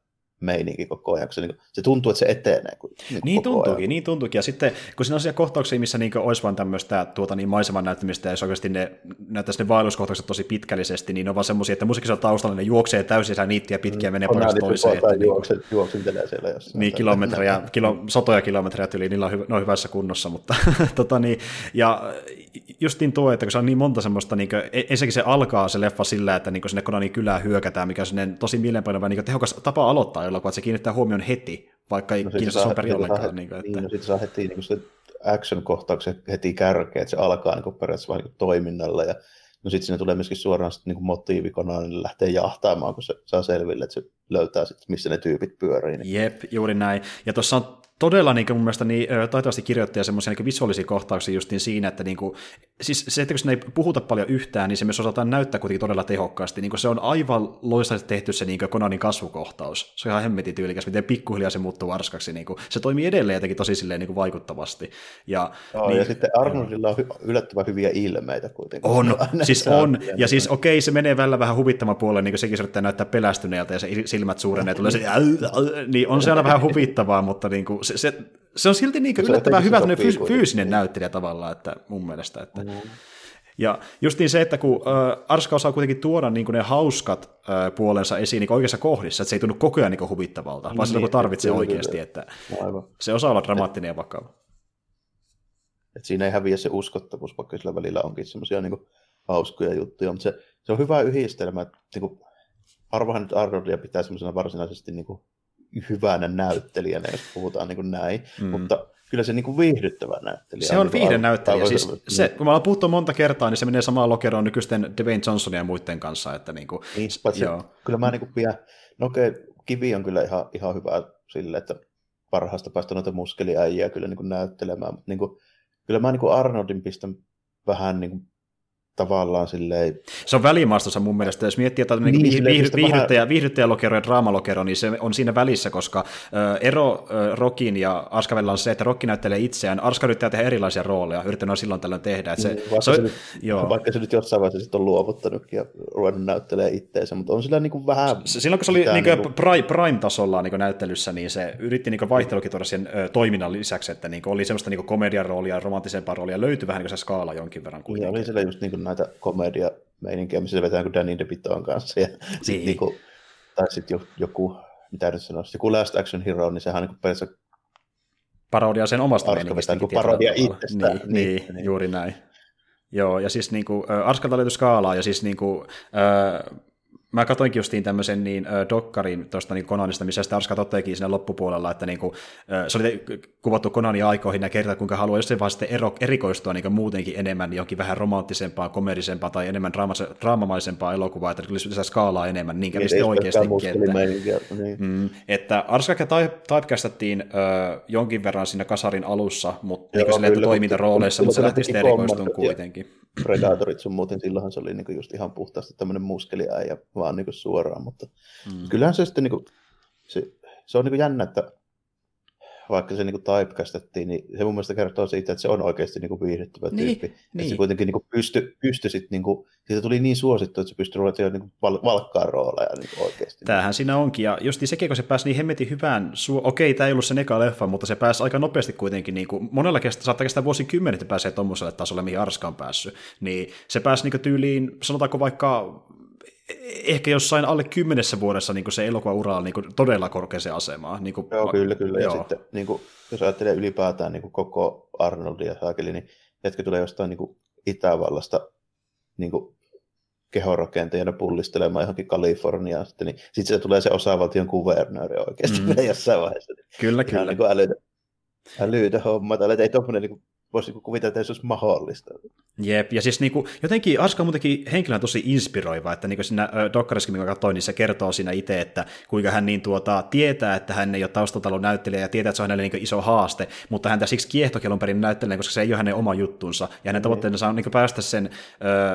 meininki koko ajan. Se, niin kuin, se tuntuu, että se etenee. Kun, niin, niin tuntuukin, ajan. niin tuntuukin. Ja sitten kun siinä on siellä kohtauksia, missä niin olisi vain tämmöistä tuota, niin maiseman näyttämistä, ja jos oikeasti ne näyttäisi ne vaelluskohtaukset tosi pitkällisesti, niin ne on vaan semmoisia, että musiikissa taustalla ne juoksee täysin sää niittiä pitkiä, mm, menee paikasta toiseen. Että, niin, juokse, juoksentelee siellä jossain. Niin, kilometrejä, kilo, satoja kilometrejä yli, niillä on, hyvä, on hyvässä kunnossa, mutta tota, niin, ja justiin tuo, että kun se on niin monta semmoista, niin kuin, e- ensinnäkin se alkaa se leffa sillä, että niin sinne Konanin kylään hyökätään, mikä on tosi mielenpainava niin tehokas tapa aloittaa elokuva, että se kiinnittää huomioon heti, vaikka ei no, kiinnosta sun perin ollenkaan. Niin, että... niin, no sitten saa heti niin se action-kohtauksen heti kärkeä, että se alkaa niin periaatteessa vain niin toiminnalla, ja no sitten siinä tulee myöskin suoraan sitten niin motiivi niin lähtee jahtaamaan, kun se saa selville, että se löytää sitten, missä ne tyypit pyörii. Niin. Jep, juuri näin. Ja tuossa on todella niin kuin mun mielestä niin, taitavasti kirjoittaja semmoisia niin visuaalisia kohtauksia justiin siinä, että niin kuin, siis se, että kun sinne ei puhuta paljon yhtään, niin se myös osataan näyttää kuitenkin todella tehokkaasti. Niin kuin se on aivan loistavasti tehty se niin Konanin kasvukohtaus. Se on ihan hemmetin tyylikäs, miten pikkuhiljaa se muuttuu arskaksi. Niin kuin, se toimii edelleen jotenkin tosi silleen, niin kuin vaikuttavasti. Ja, Joo, niin, ja sitten Arnoldilla on yllättävän hyviä ilmeitä kuitenkin. On, siis on. Ja siis okei, se menee välillä vähän huvittamaan puolelle, niin kuin sekin yrittää näyttää pelästyneeltä ja se silmät suurenee, tulee se, niin on se aina vähän huvittavaa, mutta niin kuin, se, se, se on silti niin yllättävän hyvä fyys- fyysinen näyttelijä tavallaan, että mun mielestä. Että. Mm. Ja justiin se, että kun äh, Arska osaa kuitenkin tuoda niin ne hauskat äh, puolensa esiin niin oikeassa kohdissa, että se ei tunnu koko ajan niin huvittavalta, vaan niin, silloin kun tarvitsee kyllä, oikeasti, kyllä. että Aivan. se osaa olla dramaattinen ja vakava. Et siinä ei häviä se uskottavuus, vaikka sillä välillä onkin semmoisia niin hauskoja juttuja, mutta se, se on hyvä yhdistelmä, että niin kuin, harvahan nyt Arnoldia pitää semmoisena varsinaisesti niin kuin, hyvänä näyttelijänä, jos puhutaan niin kuin näin, mm. mutta kyllä se niin kuin viihdyttävä näyttelijä. Se on viihden näyttelijä. Siis se, kun me ollaan puhuttu monta kertaa, niin se menee samaan lokeroon nykyisten Dwayne Johnsonin ja muiden kanssa. Että niin kuin, niin, paitsi, joo. Kyllä mä niin kuin pidän, no okei, Kivi on kyllä ihan, ihan hyvä sille, että parhaasta päästä noita muskeliäjiä kyllä niin kuin näyttelemään, mutta niin kuin, kyllä mä niin kuin Arnoldin pistän vähän niin kuin tavallaan silleen... Se on välimaastossa mun mielestä, jos miettii, että niin, niin, viihdy, viihdyttäjä, vähän... viihdyttäjälokero ja draamalokero, niin se on siinä välissä, koska ero äh, Rokin ja Askavella on se, että Rokki näyttelee itseään, Arska yrittää tehdä erilaisia rooleja, yrittänyt silloin tällöin tehdä. Että se, niin, vaikka, se, se, nyt, joo. vaikka se nyt jossain vaiheessa sitten on luovuttanutkin ja ruvennut näyttelee itseensä, mutta on sillä niin kuin vähän... Se, silloin kun se oli niin kuin, niin kuin... prime-tasolla niin näyttelyssä, niin se yritti niin vaihtelukin tuoda sen ö, toiminnan lisäksi, että niin kuin, oli semmoista niin komedian roolia, romanttisempaa roolia, löytyi vähän niin kuin se skaala jonkin verran kuitenkin. Ja oli siellä just niin kuin näitä komedia meininkiä, missä se vetää kuin Danny DeVitoon kanssa. Ja niin. sit niinku, tai sitten joku, mitä nyt sanoisi, joku Last Action Hero, niin sehän on niin periaatteessa parodia sen omasta meiningistä. Niin parodia itsestään. Niin, niin, niin, niin, juuri näin. Joo, ja siis niin kuin, äh, Arskalta löytyi skaalaa, ja siis niin kuin, äh, mä katsoinkin justiin tämmöisen niin, äh, dokkarin tuosta niin Konanista, missä sitä Arska toteekin siinä loppupuolella, että niin kuin, äh, se oli kuvattu Konanin aikoihin ja kertaa, kuinka haluaa jossain vaiheessa ero, erikoistua niin muutenkin enemmän johonkin vähän romanttisempaa, komedisempaa tai enemmän draama- draamamaisempaa elokuvaa, että tulisi lisää skaalaa enemmän, niin kävi niin, sitten oikeastikin. Että, niin. mm, että Arska typecastattiin äh, jonkin verran siinä kasarin alussa, mutta niin sille toimintarooleissa, mutta se lähti sitten erikoistumaan kuitenkin. Predatorit sun muuten, silloinhan se oli niin just ihan puhtaasti tämmöinen muskeliäijä vaan niin suoraan, mutta mm. kyllähän se sitten niin kuin, se, se on niin jännä, että vaikka se niin typecastettiin, niin se mun mielestä kertoo siitä, että se on oikeasti niin viihdyttävä niin, tyyppi. Niin. Että se kuitenkin niin pystyi pysty sit, niin kuin, siitä tuli niin suosittu, että se pystyi ruveta niin val, valkkaa rooleja niin oikeasti. Tämähän siinä onkin, ja just sekin, kun se pääsi niin hemmetin hyvään, su- okei, tämä ei ollut se eka leffa, mutta se pääsi aika nopeasti kuitenkin, niin kuin, monella kestä, saattaa kestää vuosikymmenet, että pääsee tuommoiselle tasolle, mihin Arska on päässyt, niin se pääsi niin tyyliin, sanotaanko vaikka ehkä jossain alle kymmenessä vuodessa niin se elokuva on niin todella korkeaseen asemaan. Niin kuin, joo, kyllä, kyllä. Joo. Ja sitten niin kuin, jos ajattelee ylipäätään niin kuin koko Arnoldia saakeli, niin jätkä tulee jostain niin kuin Itävallasta niin kuin kehorakentajana pullistelemaan johonkin Kaliforniaan, sitten, niin sitten se tulee se osavaltion kuvernööri oikeasti mm. jossain vaiheessa. Niin kyllä, kyllä. Niin kuin älytä, älytä homma, tai ei tuommoinen niin voisi niinku kuvitella, että se olisi mahdollista. Jep, ja siis niinku, jotenkin Aska on muutenkin henkilönä tosi inspiroiva, että niinku siinä Dokkariskin, mikä katsoin, niin se kertoo siinä itse, että kuinka hän niin tuota, tietää, että hän ei ole taustatalon näyttelijä ja tietää, että se on hänelle niinku iso haaste, mutta häntä siksi kiehtokelun perin näyttelee, koska se ei ole hänen oma juttunsa, ja hänen niin. tavoitteensa on niinku päästä sen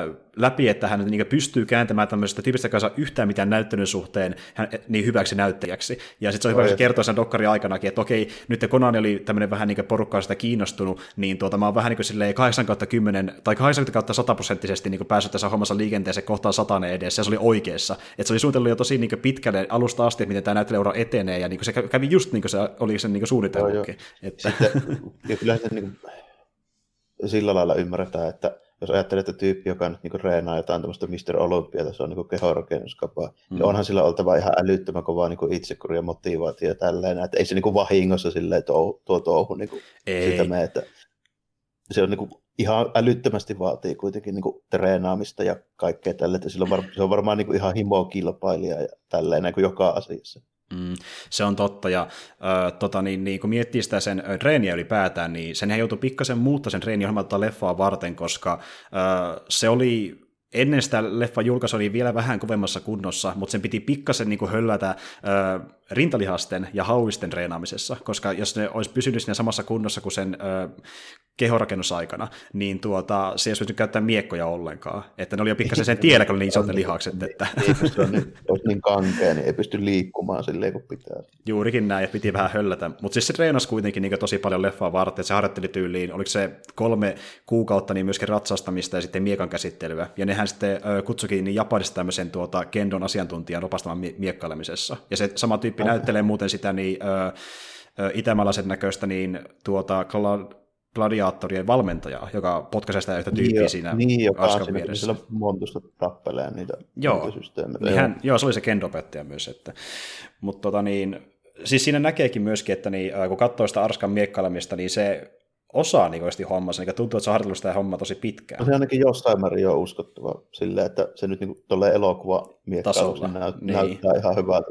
ö, läpi, että hän niinku pystyy kääntämään tämmöisestä tyypistä kanssa yhtään mitään näyttelyn suhteen hän, niin hyväksi näyttelijäksi. Ja sitten se on hyvä, että kertoo sen Dokkarin aikanakin, että okei, nyt Konani oli tämmöinen vähän niin porukkaa sitä kiinnostunut, niin tuota, mä oon vähän niin kuin silleen 8 kautta 10 tai 80 kautta 100 prosenttisesti niin päässyt tässä hommassa liikenteeseen kohtaan satanen edessä, ja se oli oikeassa. Että se oli suunnitellut jo tosi niin pitkälle alusta asti, miten tämä näyttelijäura etenee, ja niin kuin se kävi just niin kuin se oli sen niin suunnitelmakin. Että... Sitten, ja kyllä se niin kuin, sillä lailla ymmärretään, että jos ajattelee, että tyyppi, joka nyt niin reenaa jotain tämmöistä Mr. Olympia, se on niin kehorakennuskapaa, mm. niin onhan sillä oltava ihan älyttömän kovaa niin itsekuria motivaatio ja tällainen, että ei se niin vahingossa silleen tuo, tuo touhu niin ei. sitä mene, että se on niin kuin, ihan älyttömästi vaatii kuitenkin niin kuin, treenaamista ja kaikkea että sillä on, var, se on varmaan niin kuin, ihan himoa kilpailija ja tälleen niin kuin joka asiassa. Mm, se on totta, ja äh, tota, niin, niin, kun miettii sitä sen äh, treeniä ylipäätään, niin sen joutui pikkasen muuttaa sen treeniohjelmalta leffaa varten, koska äh, se oli ennen sitä leffa julkaisu oli vielä vähän kovemmassa kunnossa, mutta sen piti pikkasen niin höllätä äh, rintalihasten ja hauisten treenaamisessa, koska jos ne olisi pysynyt siinä samassa kunnossa kuin sen äh, kehorakennusaikana, niin tuota, se ei olisi käyttää miekkoja ollenkaan. Että ne oli jo pikkasen sen tiedä, kun niin isot ne lihakset. Että... Niin, se on niin, niin kankea, niin ei pysty liikkumaan silleen kuin pitää. Juurikin näin, että piti vähän höllätä. Mutta siis se treenasi kuitenkin niin tosi paljon leffaa varten, että se harjoitteli tyyliin, oliko se kolme kuukautta niin myöskin ratsastamista ja sitten miekan käsittelyä. Ja nehän sitten kutsukin niin Japanista tämmöisen tuota, kendon asiantuntijan opastamaan mie- miekkailemisessa. Ja se sama tyyppi okay. näyttelee muuten sitä niin, ö, itämaalaisen näköistä niin tuota gladiaattorien valmentajaa, joka potkaisee sitä yhtä tyyppiä niin, siinä niin, joka Askan siinä, vieressä. Niin, montusta tappelee niitä joo, niin hän, joo, se oli se kendopettaja myös. Että, mutta tota niin, siis siinä näkeekin myöskin, että niin, kun katsoo sitä Arskan miekkailemista, niin se osaa niin oikeasti hommassa, niin tuntuu, että se on harjoitellut sitä hommaa tosi pitkään. No se ainakin jostain määrin jo uskottava silleen, että se nyt niin tuolle elokuva miekkailussa näyt, niin. näyttää ihan hyvältä.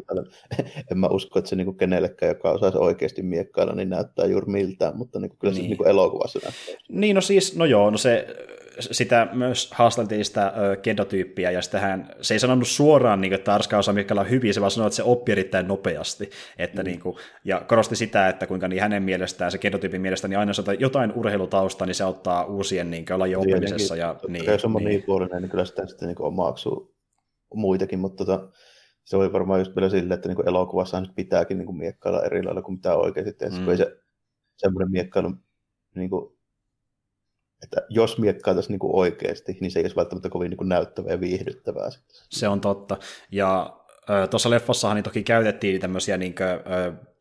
en mä usko, että se niin kenellekään, joka osaisi oikeasti miekkailla, niin näyttää juuri miltään, mutta niin kyllä niin. se niin elokuvassa näyttää. Niin, no siis, no joo, no se sitä myös haasteltiin sitä kedotyyppiä, ja sitähän, se ei sanonut suoraan, niin kuin, että Arska osaa Mikkala hyvin, se vaan sanoi, että se oppii erittäin nopeasti. Että, mm. niin kuin, ja korosti sitä, että kuinka niin hänen mielestään, se kedotyypin mielestä, niin aina jos jotain urheilutausta, niin se auttaa uusien niin kuin, lajien oppimisessa. Ja, niin, jos on niin. monipuolinen, niin kyllä sitä sitten niin omaksuu muitakin, mutta tota, se oli varmaan just vielä silleen, että niin elokuvassa nyt pitääkin niin miekkailla eri lailla kuin mitä oikeasti tehdä. Mm. Kun ei se semmoinen miekkailu, niin kuin, että jos miekkailtaisiin niin oikeasti, niin se ei olisi välttämättä kovin niin näyttävää ja viihdyttävää. Se on totta. Ja tuossa leffassahan niin toki käytettiin tämmöisiä niin kuin,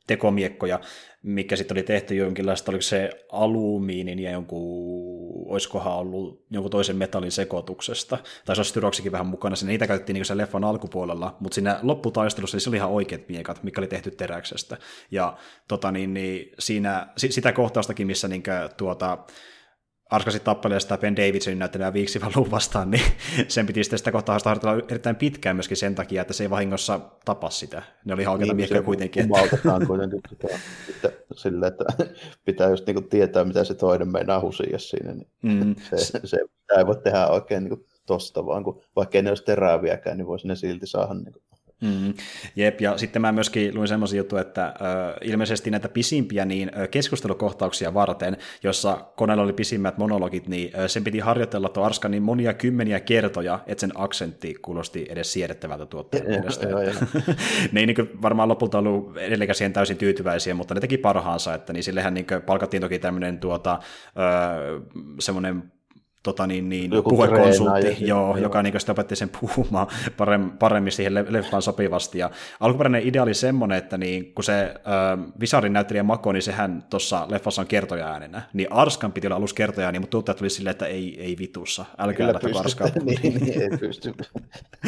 tekomiekkoja, mikä sitten oli tehty jonkinlaista, oliko se alumiinin ja jonkun, olisikohan ollut jonkun toisen metallin sekoituksesta, tai se olisi styroksikin vähän mukana, sinne niitä käytettiin niin sen leffan alkupuolella, mutta siinä lopputaistelussa niin se oli ihan oikeat miekat, mikä oli tehty teräksestä, ja tota, niin, niin, siinä, sitä kohtaustakin, missä niin tuota, Arskasi tappelee sitä Ben Davidsonin näyttelevää Viiksivalun vastaan, niin sen piti sitten sitä kohtaa harjoitella erittäin pitkään myöskin sen takia, että se ei vahingossa tapa sitä. Ne oli ihan oikeita niin, miekkoja kuitenkin. Että... kuitenkin tota, että, sille, että pitää just niinku tietää, mitä se toinen meinaa husia siinä. Niin mm. se, se, se, ei voi tehdä oikein niinku tosta vaan, kun vaikka ei ne olisi teräviäkään, niin voisi ne silti saada niinku Mm, jep, ja sitten mä myöskin luin semmoisen jutun, että ö, ilmeisesti näitä pisimpiä niin ö, keskustelukohtauksia varten, jossa koneella oli pisimmät monologit, niin ö, sen piti harjoitella tuo Arska niin monia kymmeniä kertoja, että sen aksentti kuulosti edes siedettävältä mielestä. ne ei niin varmaan lopulta ollut edelleenkään siihen täysin tyytyväisiä, mutta ne teki parhaansa, että niin sillehän niin palkattiin toki tämmöinen tuota, semmoinen tota niin, niin, puhekonsultti, joo, joo. joka niin sitä opetti sen puhumaan paremmin, siihen leffaan sopivasti. Ja alkuperäinen idea oli semmoinen, että niin, kun se äh, Visarin näyttelijä Mako, niin sehän tuossa leffassa on kertoja äänenä, niin Arskan piti olla alus kertoja ääni, mutta tuottajat tuli silleen, että ei, ei vitussa, älkää lähtökö Arskaa. niin, niin, ei pysty.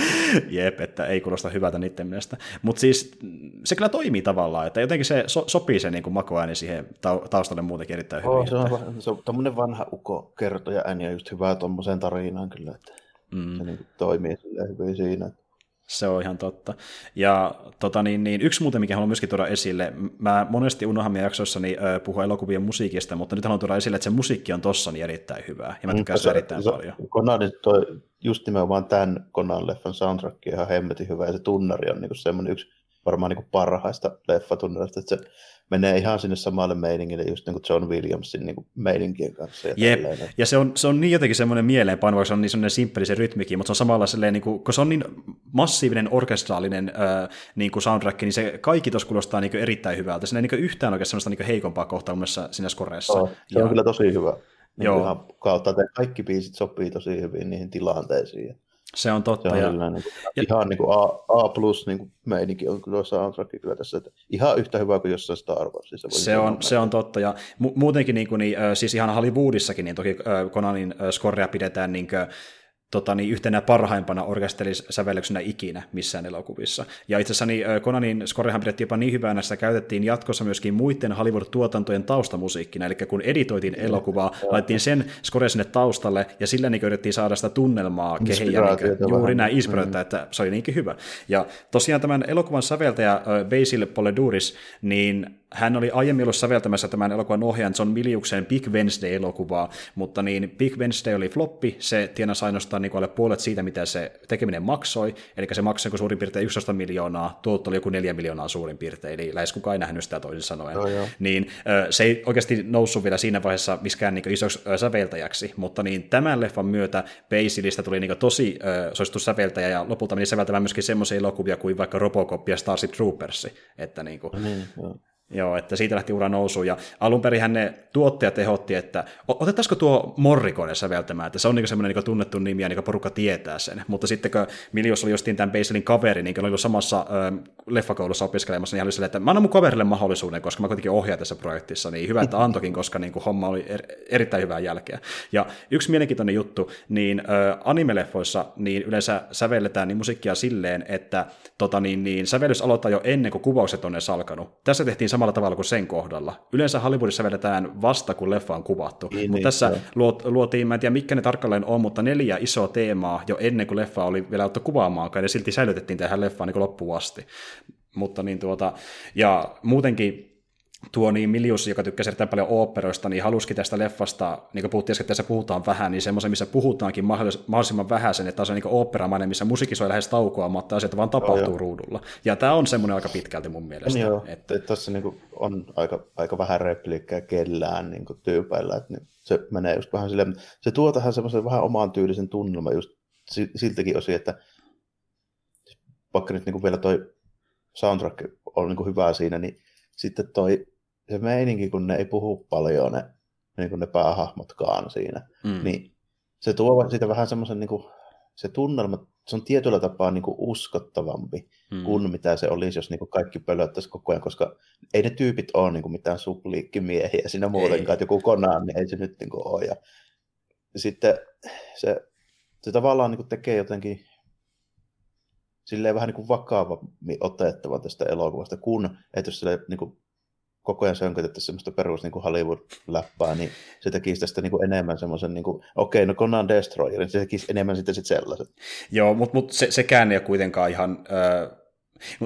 Jep, että ei kuulosta hyvältä niiden mielestä. Mutta siis se kyllä toimii tavallaan, että jotenkin se so, sopii se niin Mako ääni siihen taustalle muutenkin erittäin hyvin. Oh, se on, se on vanha uko kertoja ääni, just hyvää tuommoiseen tarinaan kyllä, että mm. se niin toimii hyvin siinä. Se on ihan totta. Ja tota, niin, niin, yksi muuten, mikä haluan myöskin tuoda esille, mä monesti unohan meidän jaksoissani äh, puhua elokuvien musiikista, mutta nyt haluan tuoda esille, että se musiikki on tossa niin erittäin hyvää, ja mä tykkään mm, erittäin se, paljon. Konanin toi, just nimenomaan tämän Konan leffan soundtrack ihan hemmetin hyvä, ja se tunnari on niin semmoinen yksi varmaan niin parhaista leffatunnereista, että se menee ihan sinne samalle meiningille just niin kuin John Williamsin niin kuin meininkien kanssa. Ja, Jep. ja se on, se on niin jotenkin semmoinen mieleenpaino, vaikka se on niin semmoinen simppeli se rytmikin, mutta se on samalla silleen, niin kuin, kun se on niin massiivinen orkestraalinen äh, niin kuin soundtrack, niin se kaikki tuossa kuulostaa niin kuin erittäin hyvältä. Siinä ei niin yhtään oikein semmoista niin heikompaa kohtaa mun siinä skoreessa. Oh, se ja... on kyllä tosi hyvä. Niin Joo. Ihan kautta, että kaikki biisit sopii tosi hyvin niihin tilanteisiin. Se on totta. Se on ja, niin kuin, ja, ihan niin kuin A, A plus niin kuin meininki on kyllä soundtrack kyllä tässä, että ihan yhtä hyvä kuin jossain Star Warsissa. Se on, se on totta, ja mu- muutenkin niin kuin, niin, siis ihan Hollywoodissakin, niin toki Conanin scorea pidetään niin kuin, tota, niin yhtenä parhaimpana orkesterisävellyksenä ikinä missään elokuvissa. Ja itse asiassa niin Conanin scorehan pidettiin jopa niin hyvänä, että sitä käytettiin jatkossa myöskin muiden Hollywood-tuotantojen taustamusiikkina, eli kun editoitiin elokuvaa, laitettiin sen score sinne taustalle, ja sillä niin yritettiin saada sitä tunnelmaa kehiin, ja niin, juuri näin inspiroita, mm. että se oli niinkin hyvä. Ja tosiaan tämän elokuvan säveltäjä Basil Poleduris, niin hän oli aiemmin ollut säveltämässä tämän elokuvan ohjaajan John Miliuksen Big Wednesday-elokuvaa, mutta niin Big Wednesday oli floppi, se tienasi ainoastaan niin alle puolet siitä, mitä se tekeminen maksoi, eli se maksoi kuin suurin piirtein 11 miljoonaa, tuotto oli joku 4 miljoonaa suurin piirtein, eli lähes kukaan ei nähnyt sitä toisin sanoen. No, niin se ei oikeasti noussut vielä siinä vaiheessa miskään niin isoksi säveltäjäksi, mutta niin tämän leffan myötä Basilista tuli niin tosi suosittu säveltäjä, ja lopulta meni säveltämään myöskin semmoisia elokuvia kuin vaikka Robocop ja Starship Troopers, että niin kuin, no niin, joo. Joo, että siitä lähti ura nousuun. Ja alun perin ne tuottajat ehotti, että otettaisiko tuo Morricone säveltämään, että se on niin semmoinen niin tunnettu nimi ja niin porukka tietää sen. Mutta sitten kun Milios oli justiin tämän Basilin kaveri, niin oli samassa äh, leffakoulussa opiskelemassa, niin hän oli silleen, että mä annan mun kaverille mahdollisuuden, koska mä kuitenkin ohjaan tässä projektissa, niin hyvä, että antokin, koska niin kuin, homma oli er, erittäin hyvää jälkeä. Ja yksi mielenkiintoinen juttu, niin äh, animeleffoissa niin yleensä sävelletään niin musiikkia silleen, että tota, niin, niin, sävellys aloittaa jo ennen kuin kuvaukset on edes alkanut. Tässä tehtiin samalla tavalla kuin sen kohdalla. Yleensä Hollywoodissa vedetään vasta, kun leffa on kuvattu. Niin, mutta niin, tässä luot, luotiin, mä en tiedä mikä ne tarkalleen on, mutta neljä isoa teemaa jo ennen kuin leffa oli vielä ottu kuvaamaankaan, ja silti säilytettiin tähän leffaan niin loppuun asti. Mutta niin tuota, ja muutenkin tuo niin Milius, joka tykkäsi erittäin paljon oopperoista, niin halusikin tästä leffasta, niin kuin puhuttiin että tässä puhutaan vähän, niin semmoisen, missä puhutaankin mahdollisimman vähäisen, että on niin oopperamainen, missä musiikki soi lähes taukoamatta, asiat vaan tapahtuu joo, ruudulla. Ja tämä on semmoinen aika pitkälti mun mielestä. Joo, että tuossa niin on aika, aika vähän repliikkejä kellään niin tyypeillä, että se menee just vähän silleen, se tuo tähän semmoisen vähän omaan tyylisen tunnelman just siltäkin osin, että vaikka nyt niin vielä toi soundtrack on niin hyvää siinä, niin sitten toi se meininki, kun ne ei puhu paljon ne, niin kuin ne päähahmotkaan siinä, mm. niin se tuo siitä vähän semmoisen, niin kuin, se tunnelma, se on tietyllä tapaa niin kuin uskottavampi mm. kuin mitä se olisi, jos niin kuin kaikki pölöttäisi koko ajan, koska ei ne tyypit ole niin kuin mitään supliikkimiehiä siinä muutenkaan, että joku konaan, niin ei se nyt niin kuin ole. Ja sitten se, se tavallaan niin kuin tekee jotenkin silleen vähän niin kuin vakavammin otettava tästä elokuvasta, kun että jos sille niin kuin koko ajan sönkötetty semmoista perus niin Hollywood-läppää, niin se tekisi tästä niin kuin enemmän semmoisen, niin kuin, okei, okay, no Conan Destroyer, niin se tekisi enemmän sitten sit sellaiset. Joo, mutta mut se, sekään ei ole kuitenkaan ihan... Äh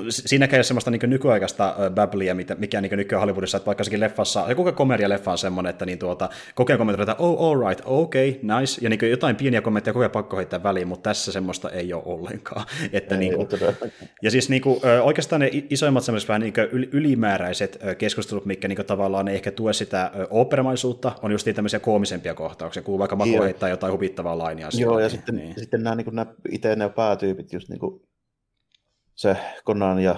Siinäkään ei ole semmoista niin nykyaikaista babblia, mikä niin nykyään Hollywoodissa, että vaikka sekin leffassa, ja kuka komedia-leffa on semmoinen, että niin tuota, kokee kommentoida, että oh, all right, okay, nice, ja niin jotain pieniä kommentteja kokee pakko heittää väliin, mutta tässä semmoista ei ole ollenkaan. Että ei, niin kuin, ja siis niin kuin, oikeastaan ne isoimmat semmoiset vähän niin ylimääräiset keskustelut, mikä niin tavallaan ei ehkä tue sitä operamaisuutta, on just tämmöisiä koomisempia kohtauksia, kun vaikka Mako heittää jotain huvittavaa lainia. Joo, ja sitten, niin. sitten nämä, niin kuin, nämä itse nämä päätyypit, just niin kuin se Conan ja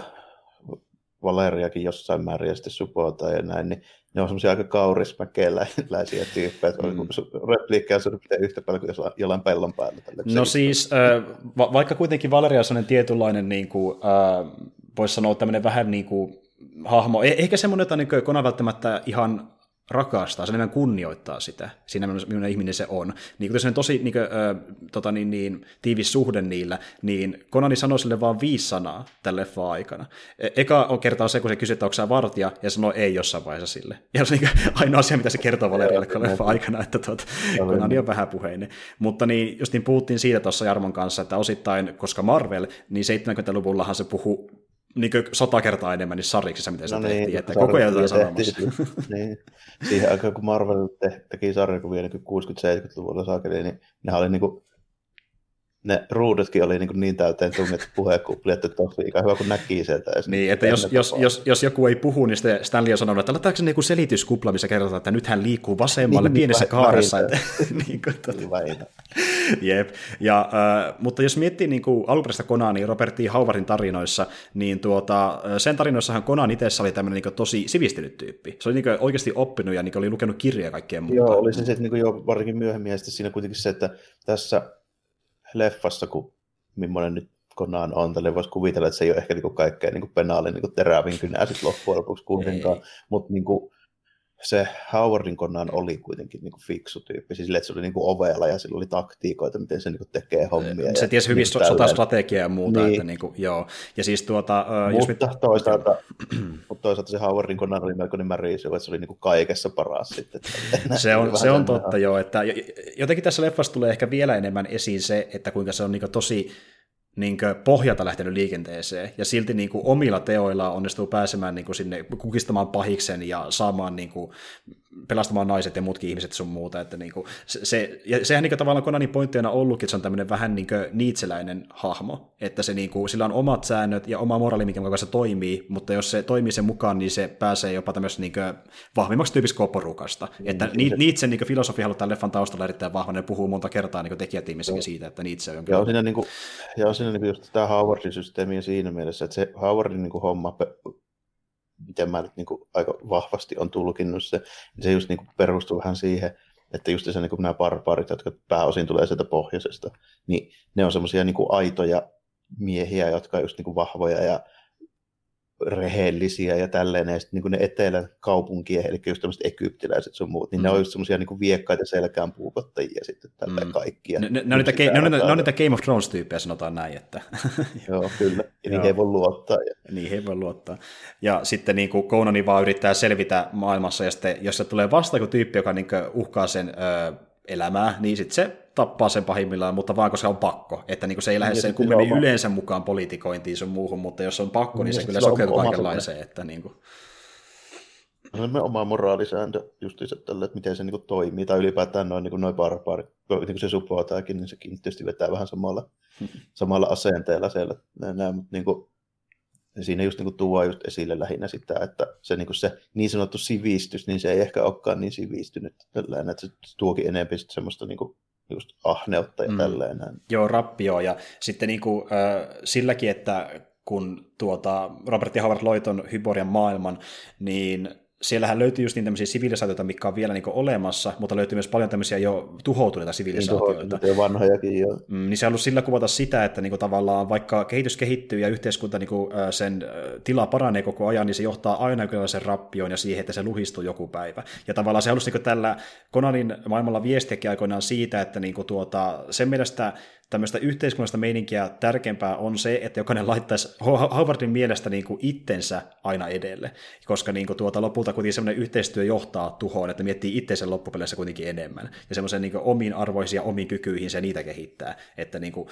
Valeriakin jossain määrin ja sitten Supota ja näin, niin ne on semmoisia aika kaurismäkeläisiä tyyppejä, että mm. repliikkejä on saanut yhtä paljon kuin jollain pellon päällä. Tälle no siis, äh, va- vaikka kuitenkin Valeria on tietynlainen, niin kuin, äh, voisi sanoa tämmöinen vähän niin kuin hahmo, eh- ehkä semmoinen, jota niin Conan välttämättä ihan rakastaa, se enemmän kunnioittaa sitä, siinä millainen ihminen se on. Niin kun se on tosi niin kuin, äh, tota, niin, niin, tiivis suhde niillä, niin Konani sanoi sille vaan viisi sanaa tämän leffan aikana. E- eka on kertaa se, kun se kysyy, että onko vartija, ja sanoo ei jossain vaiheessa sille. Ja se on niin ainoa asia, mitä se kertoo Valerialle leffan aikana, että tuota, Konani on vähäpuheinen. Mutta niin, just niin puhuttiin siitä tuossa Jarmon kanssa, että osittain, koska Marvel, niin 70-luvullahan se puhuu niin sata kertaa enemmän niissä sarjiksissa, miten se no niin, tehtiin, että koko ajan jotain sanomassa. niin. Siihen aikaan, kun Marvel teki sarjakuvia niin 60-70-luvulla saakeli, niin ne oli niin kuin, ne ruudutkin oli niin, niin täyteen tunnet puheekuplia, että tosi ikä hyvä, kun näki sieltä. Niin, että jos, jos, jos, jos, joku ei puhu, niin sitten Stanley on sanonut, että laittaako se niin selityskupla, missä kerrotaan, että nyt hän liikkuu vasemmalle niin, pienessä niin, kaaressa. Että, niin kuin, tuota. Jep. Ja, äh, mutta jos miettii niin kuin alkuperäistä Konaa, niin Robert T. Howardin tarinoissa, niin tuota, sen tarinoissahan Konan itse oli tämmöinen niin tosi sivistynyt tyyppi. Se oli niin oikeasti oppinut ja niin oli lukenut kirjoja ja kaikkea muuta. Joo, oli se sitten niin jo varsinkin myöhemmin, ja sitten siinä kuitenkin se, että tässä leffassa, kun millainen nyt Conan on, tälle voisi kuvitella, että se ei ole ehkä niin kaikkein niin penaalin niin terävin kynä sitten loppujen lopuksi kuitenkaan, mutta niin kuin, se Howardin Conan oli kuitenkin niin kuin fiksu tyyppi, siis että se oli niin kuin ovella ja sillä oli taktiikoita, miten se niin kuin tekee hommia. Se tiesi hyvin niin sotastrategiaa ja muuta. Niin. Että niin kuin, joo. Ja siis tuota, mutta, jos mit... toisaalta, mutta toisaalta se Howardin Conan oli melkoinen märiisi, että se oli niin kuin kaikessa paras sitten. se on, se on totta, joo. Että jotenkin tässä leffassa tulee ehkä vielä enemmän esiin se, että kuinka se on niin tosi niin pohjalta lähtenyt liikenteeseen, ja silti niin kuin omilla teoilla onnistuu pääsemään niin kuin sinne kukistamaan pahiksen ja saamaan niin kuin, pelastamaan naiset ja muutkin ihmiset sun muuta. Että niin kuin, se, ja sehän niin kuin, tavallaan Konanin pointti on ollutkin, että se on tämmöinen vähän niin niitseläinen hahmo, että se niin kuin, sillä on omat säännöt ja oma moraali, minkä mukaan se toimii, mutta jos se toimii sen mukaan, niin se pääsee jopa tämmöistä niin vahvimmaksi tyypistä porukasta. Mm, että ni, Nietzsche niin filosofia halutaan leffan taustalla erittäin vahva, ne puhuu monta kertaa niin tekijätiimissäkin siitä, että Nietzsche on... Ja on siinä, niin kuin, ja on siinä niin kuin just tämä Howardin systeemi siinä mielessä, että se Howardin niin kuin homma miten mä nyt niin kuin aika vahvasti on tulkinnut se, niin se just niin kuin perustuu vähän siihen, että just se, niin kuin nämä barbaarit, jotka pääosin tulee sieltä pohjoisesta, niin ne on semmoisia niin aitoja miehiä, jotka on just niin kuin vahvoja ja rehellisiä ja tälleen, ja sitten niin ne etelän kaupunkien, eli just tämmöiset egyptiläiset sun muut, niin mm. ne on just semmoisia niin viekkaita selkään puukottajia sitten tälleen mm. kaikkia. Ne, ne, ne, on niitä, ne, on, ne, on niitä Game of Thrones-tyyppejä, sanotaan näin. Että... Joo, kyllä. Ja niihin ei voi luottaa. Ja... Niihin ei voi luottaa. Ja sitten niin kuin Conani vaan yrittää selvitä maailmassa, ja sitten jos se tulee vasta joku tyyppi, joka niin uhkaa sen ö, elämää, niin sitten se tappaa sen pahimmillaan, mutta vaan koska on pakko. Että niin se ei lähde niin, sen kummemmin yleensä mukaan politikointiin sun muuhun, mutta jos on pakko, niin, niin se kyllä sokeutuu kaikenlaiseen. Että niin kuin... Se on oma moraalisääntö justiinsa tälle, että miten se niin kuin, toimii, tai ylipäätään noin, niin noin barbaarit, niin kuin se supotaakin, niin sekin tietysti vetää vähän samalla, samalla asenteella siellä. Nämä, mutta niin kuin, siinä just niin kuin, tuo just esille lähinnä sitä, että se, niin, kuin se niin sanottu sivistys, niin se ei ehkä olekaan niin sivistynyt, tällainen, että se tuokin enemmän semmoista niin kuin, just ahneutta ja mm. tälleen. Joo, rappio, ja sitten niin kuin, äh, silläkin, että kun tuota, Robert ja Howard loi ton Hyborian maailman, niin siellähän löytyy just niin tämmöisiä sivilisaatioita, mikä on vielä niin olemassa, mutta löytyy myös paljon tämmöisiä jo tuhoutuneita sivilisaatioita. Niin, vanhojakin jo. Mm, niin se on ollut sillä kuvata sitä, että niin kuin tavallaan vaikka kehitys kehittyy ja yhteiskunta niin kuin, sen tila paranee koko ajan, niin se johtaa aina sen rappioon ja siihen, että se luhistuu joku päivä. Ja tavallaan se halusi niin tällä Konanin maailmalla viestiäkin aikoinaan siitä, että niin kuin, tuota, sen mielestä tämmöistä yhteiskunnallista meininkiä tärkeämpää on se, että jokainen laittaisi Howardin mielestä niin kuin itsensä aina edelle, koska niin kuin tuota, lopulta kuitenkin semmoinen yhteistyö johtaa tuhoon, että miettii itsensä loppupeleissä kuitenkin enemmän, ja semmoisen niin omiin arvoisiin ja omiin kykyihin se niitä kehittää. Että niin kuin,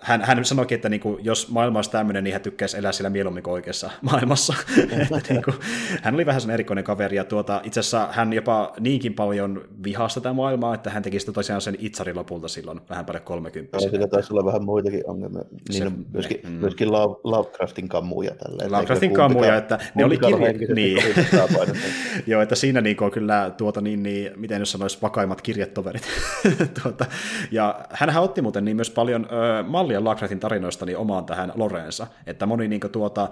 hän, hän sanoikin, että niin kuin, jos maailma olisi tämmöinen, niin hän tykkäisi elää sillä mieluummin kuin oikeassa maailmassa. että, niin kuin, hän oli vähän sellainen erikoinen kaveri, ja tuota, itse asiassa hän jopa niinkin paljon vihasta tätä maailmaa, että hän teki sitä tosiaan sen itsari lopulta silloin vähän paljon 30 sillä taisi olla vähän muitakin ongelmia. Niin se, myöskin, mm. myöskin Lovecraftin kammuja. Tälleen, Lovecraftin kammuja, että ne oli kirja... Niin. Joo, että siinä niin on kyllä tuota niin, niin miten jos sanoisi vakaimmat kirjetoverit. tuota, ja hän otti muuten niin myös paljon ö, mallia Lovecraftin tarinoista niin omaan tähän Loreensa, että moni niin tuota,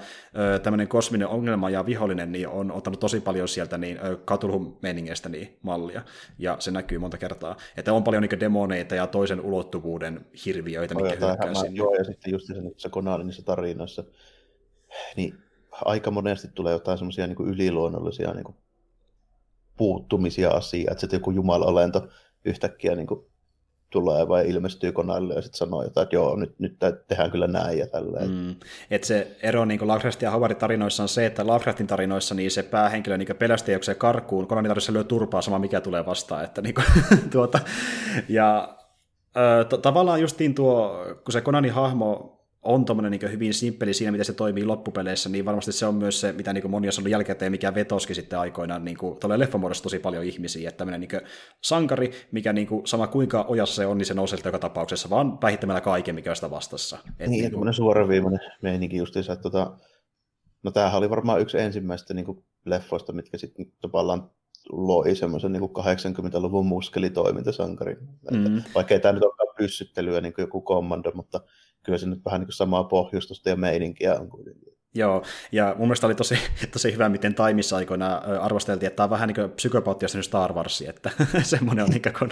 tämmöinen kosminen ongelma ja vihollinen niin on ottanut tosi paljon sieltä niin Katulhun meiningeistä niin mallia, ja se näkyy monta kertaa, että on paljon niin demoneita ja toisen ulottuvuuden hirviöitä, mikä hyökkää sinne. Joo, ja sitten just se, se tarinoissa, niin aika monesti tulee jotain semmoisia niin yliluonnollisia niin kuin puuttumisia asiaa, että sitten joku jumalolento yhtäkkiä niin kuin tulee vai ilmestyy konaille ja sitten sanoo jotain, että joo, nyt, nyt tehdään kyllä näin ja tälleen. Mm. Et se ero niin Lovecraftin ja Howardin tarinoissa on se, että Lovecraftin tarinoissa niin se päähenkilö niin pelästyy se karkuun, Konanin tarinoissa lyö turpaa sama mikä tulee vastaan. Että, niin kuin, tuota, ja Öö, tavallaan justiin tuo, kun se Konanin hahmo on tommonen niin hyvin simppeli siinä, miten se toimii loppupeleissä, niin varmasti se on myös se, mitä niin moni on sanonut jälkikäteen, mikä vetoskin sitten aikoinaan niin tulee leffamuodossa tosi paljon ihmisiä, että tämmöinen niin sankari, mikä niin kuin, sama kuinka ojassa se on, niin se nousee joka tapauksessa, vaan päihittämällä kaiken, mikä on sitä vastassa. Et, niin, niin kuin... suoraviivainen meininki justiinsa, että tota, no tämähän oli varmaan yksi ensimmäistä niin kuin leffoista, mitkä sitten tavallaan loi semmoisen niin 80-luvun muskelitoimintasankarin. Mm. Vaikka ei tämä nyt olekaan pyssyttelyä niin kuin joku kommando, mutta kyllä se nyt vähän niin kuin samaa pohjustusta ja meininkiä on kuitenkin. Joo, ja mun mielestä oli tosi, tosi hyvä, miten Taimissa aikoina arvosteltiin, että tämä on vähän niin kuin psykopaattia Star Wars, että semmoinen on niin kuin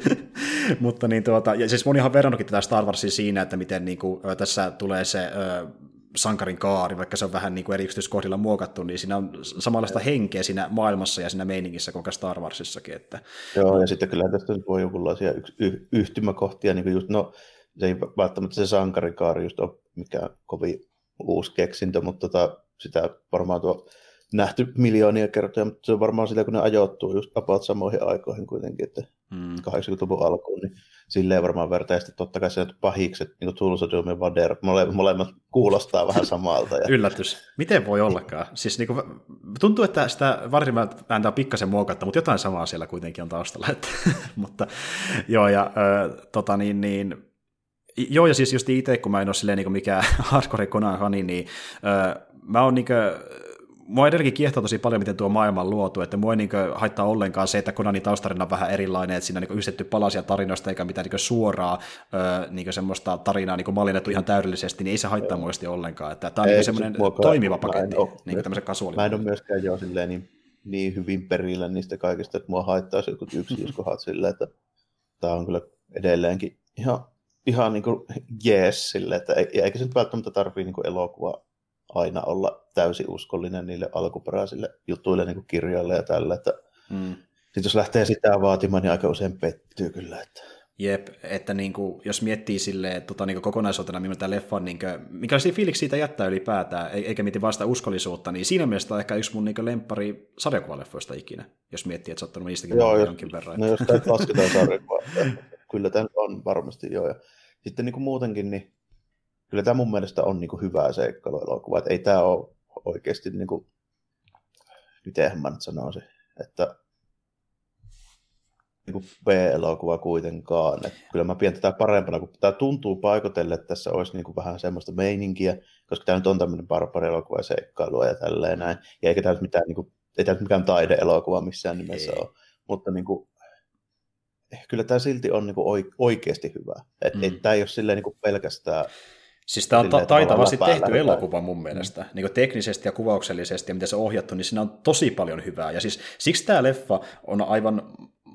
Mutta niin tuota, ja siis monihan on verrannutkin tätä Star Warsia siinä, että miten niin kuin, tässä tulee se sankarin kaari, vaikka se on vähän niin kuin eri yksityiskohdilla muokattu, niin siinä on samanlaista henkeä siinä maailmassa ja siinä meiningissä kuin Star Warsissakin. Että... Joo, ja sitten kyllä tästä voi jonkunlaisia y- yhtymäkohtia, niin kuin just, no se ei välttämättä se sankarikaari just ole mikään kovin uusi keksintö, mutta tota, sitä varmaan tuo nähty miljoonia kertoja, mutta se on varmaan sitä, kun ne ajoittuu just about samoihin aikoihin kuitenkin, että mm. 80-luvun alkuun, niin silleen varmaan vertaisesti totta kai se pahikset, niin kuin Tulsa Doom ja Vader, mole, molemmat kuulostaa vähän samalta. Ja... Yllätys. Miten voi ollakaan? Siis niin kuin, tuntuu, että sitä varsinkin ääntä on pikkasen muokatta, mutta jotain samaa siellä kuitenkin on taustalla. Että, mutta joo, ja äh, tota niin, niin Joo, ja siis just itse, kun mä en ole silleen niin mikään hardcore Conan niin äh, mä oon niin kuin, mua edelläkin kiehtoo tosi paljon, miten tuo maailma on luotu, että mua ei niin haittaa ollenkaan se, että Konanin taustarina on vähän erilainen, että siinä on niin yhdistetty palasia tarinoista eikä mitään niin suoraa niin semmoista tarinaa niin mallinnettu ihan täydellisesti, niin ei se haittaa muista ollenkaan. Että tämä on niin semmoinen toimiva paketti, ole, niin tämmöisen kasuaalinen. Mä en ole myöskään jo silleen niin, niin hyvin perillä niistä kaikista, että mua haittaisi joku yksityiskohdat silleen, että tämä on kyllä edelleenkin ihan, ihan niin kuin jees silleen, että eikä se nyt välttämättä tarvii niin elokuva aina olla täysin uskollinen niille alkuperäisille jutuille, niin kuin kirjoille ja tällä. Että mm. Sitten jos lähtee sitä vaatimaan, niin aika usein pettyy kyllä. Että... Jep, että niin kuin, jos miettii sille tota, niin kokonaisuutena, mitä leffa on, niin kuin, minkälaisia fiiliksi siitä jättää ylipäätään, eikä mieti vasta uskollisuutta, niin siinä mielessä on ehkä yksi mun niin lempari sarjakuvaleffoista ikinä, jos miettii, että sä ottanut niistäkin joo, jos, jonkin verran. No jos tämä lasketaan sarjakuva, kyllä tämä on varmasti joo. Ja sitten niin kuin muutenkin, niin kyllä tämä mun mielestä on niin kuin hyvää seikkailuelokuvaa. Että ei tämä ole oikeasti niin kuin, mitenhän mä nyt sanoisin, että niin B-elokuva kuitenkaan. Että kyllä mä pidän tätä parempana, kun tämä tuntuu paikotelle, että tässä olisi niin kuin vähän semmoista meininkiä, koska tämä nyt on tämmöinen barbari-elokuva ja seikkailua ja tälleen näin. Ja eikä tämä mitään, niin kuin, ei tämä nyt mikään taide-elokuva missään nimessä ei. ole. Mutta niin kuin, kyllä tämä silti on niin kuin oikeasti hyvä. Että mm. tämä ei ole silleen niin kuin pelkästään Siis tämä on ta- taitavasti tehty elokuva mun mielestä. Mm. Niin teknisesti ja kuvauksellisesti ja miten se on ohjattu, niin siinä on tosi paljon hyvää. Ja siis siksi tämä leffa on aivan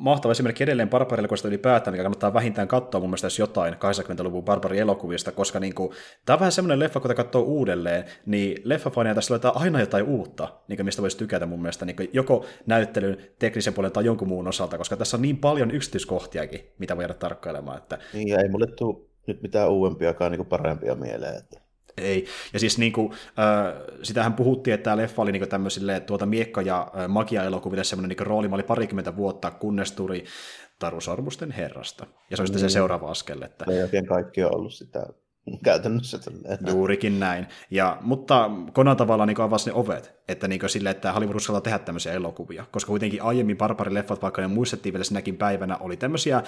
mahtava esimerkki edelleen barbarielokuvista ylipäätään, mikä kannattaa vähintään katsoa mun mielestä jotain 80-luvun barbarielokuvista, koska niin kuin, tämä on vähän semmoinen leffa, kun katsoo uudelleen, niin leffafaneja tässä löytää aina jotain uutta, niin kuin mistä voisi tykätä mun mielestä, niin kuin joko näyttelyn, teknisen puolen tai jonkun muun osalta, koska tässä on niin paljon yksityiskohtiakin, mitä voi jäädä tarkkailemaan. Että... Niin, ja ei mulle tule nyt mitään uudempiakaan niin parempia mieleen. Että... Ei. Ja siis niin kuin, äh, sitähän puhuttiin, että tämä leffa oli niin tämmöisille tuota miekka- ja äh, magia-elokuville semmoinen niin rooli, oli parikymmentä vuotta, kunnes tuli Taru Sormusten herrasta. Ja se on sitten mm. se seuraava askel. Että... Melkein kaikki on ollut sitä käytännössä. Tälleen. Juurikin näin. Ja, mutta Konan tavallaan niin avasi ne ovet, että niin sille, että Hollywood uskaltaa tehdä tämmöisiä elokuvia, koska kuitenkin aiemmin barbarileffat, vaikka ne muistettiin vielä sinäkin päivänä, oli tämmöisiä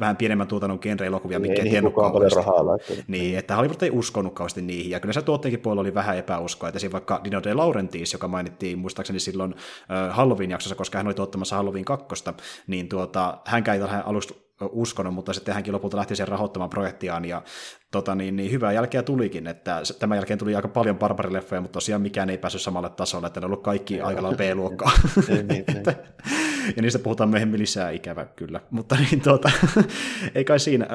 vähän pienemmän tuotannon genre-elokuvia, mikä ei tiennyt kauheasti. rahaa laittanut. Niin, että Hollywood ei uskonut kauheasti niihin, ja kyllä se tuotteenkin puolella oli vähän epäuskoa, että siinä vaikka Dino De Laurentiis, joka mainittiin muistaakseni silloin uh, Halloween-jaksossa, koska hän oli tuottamassa Halloween kakkosta, niin tuota, hänkään ei tähän alusta uskonut, mutta sitten hänkin lopulta lähti sen rahoittamaan projektiaan, ja tota, niin, niin hyvää jälkeä tulikin, että tämän jälkeen tuli aika paljon barbarileffoja, mutta tosiaan mikään ei päässyt samalle tasolle, että ne on ollut kaikki aika lailla B-luokkaa. Niin, ja niistä puhutaan myöhemmin lisää, ikävä kyllä. Mutta niin, tuota, ei kai siinä.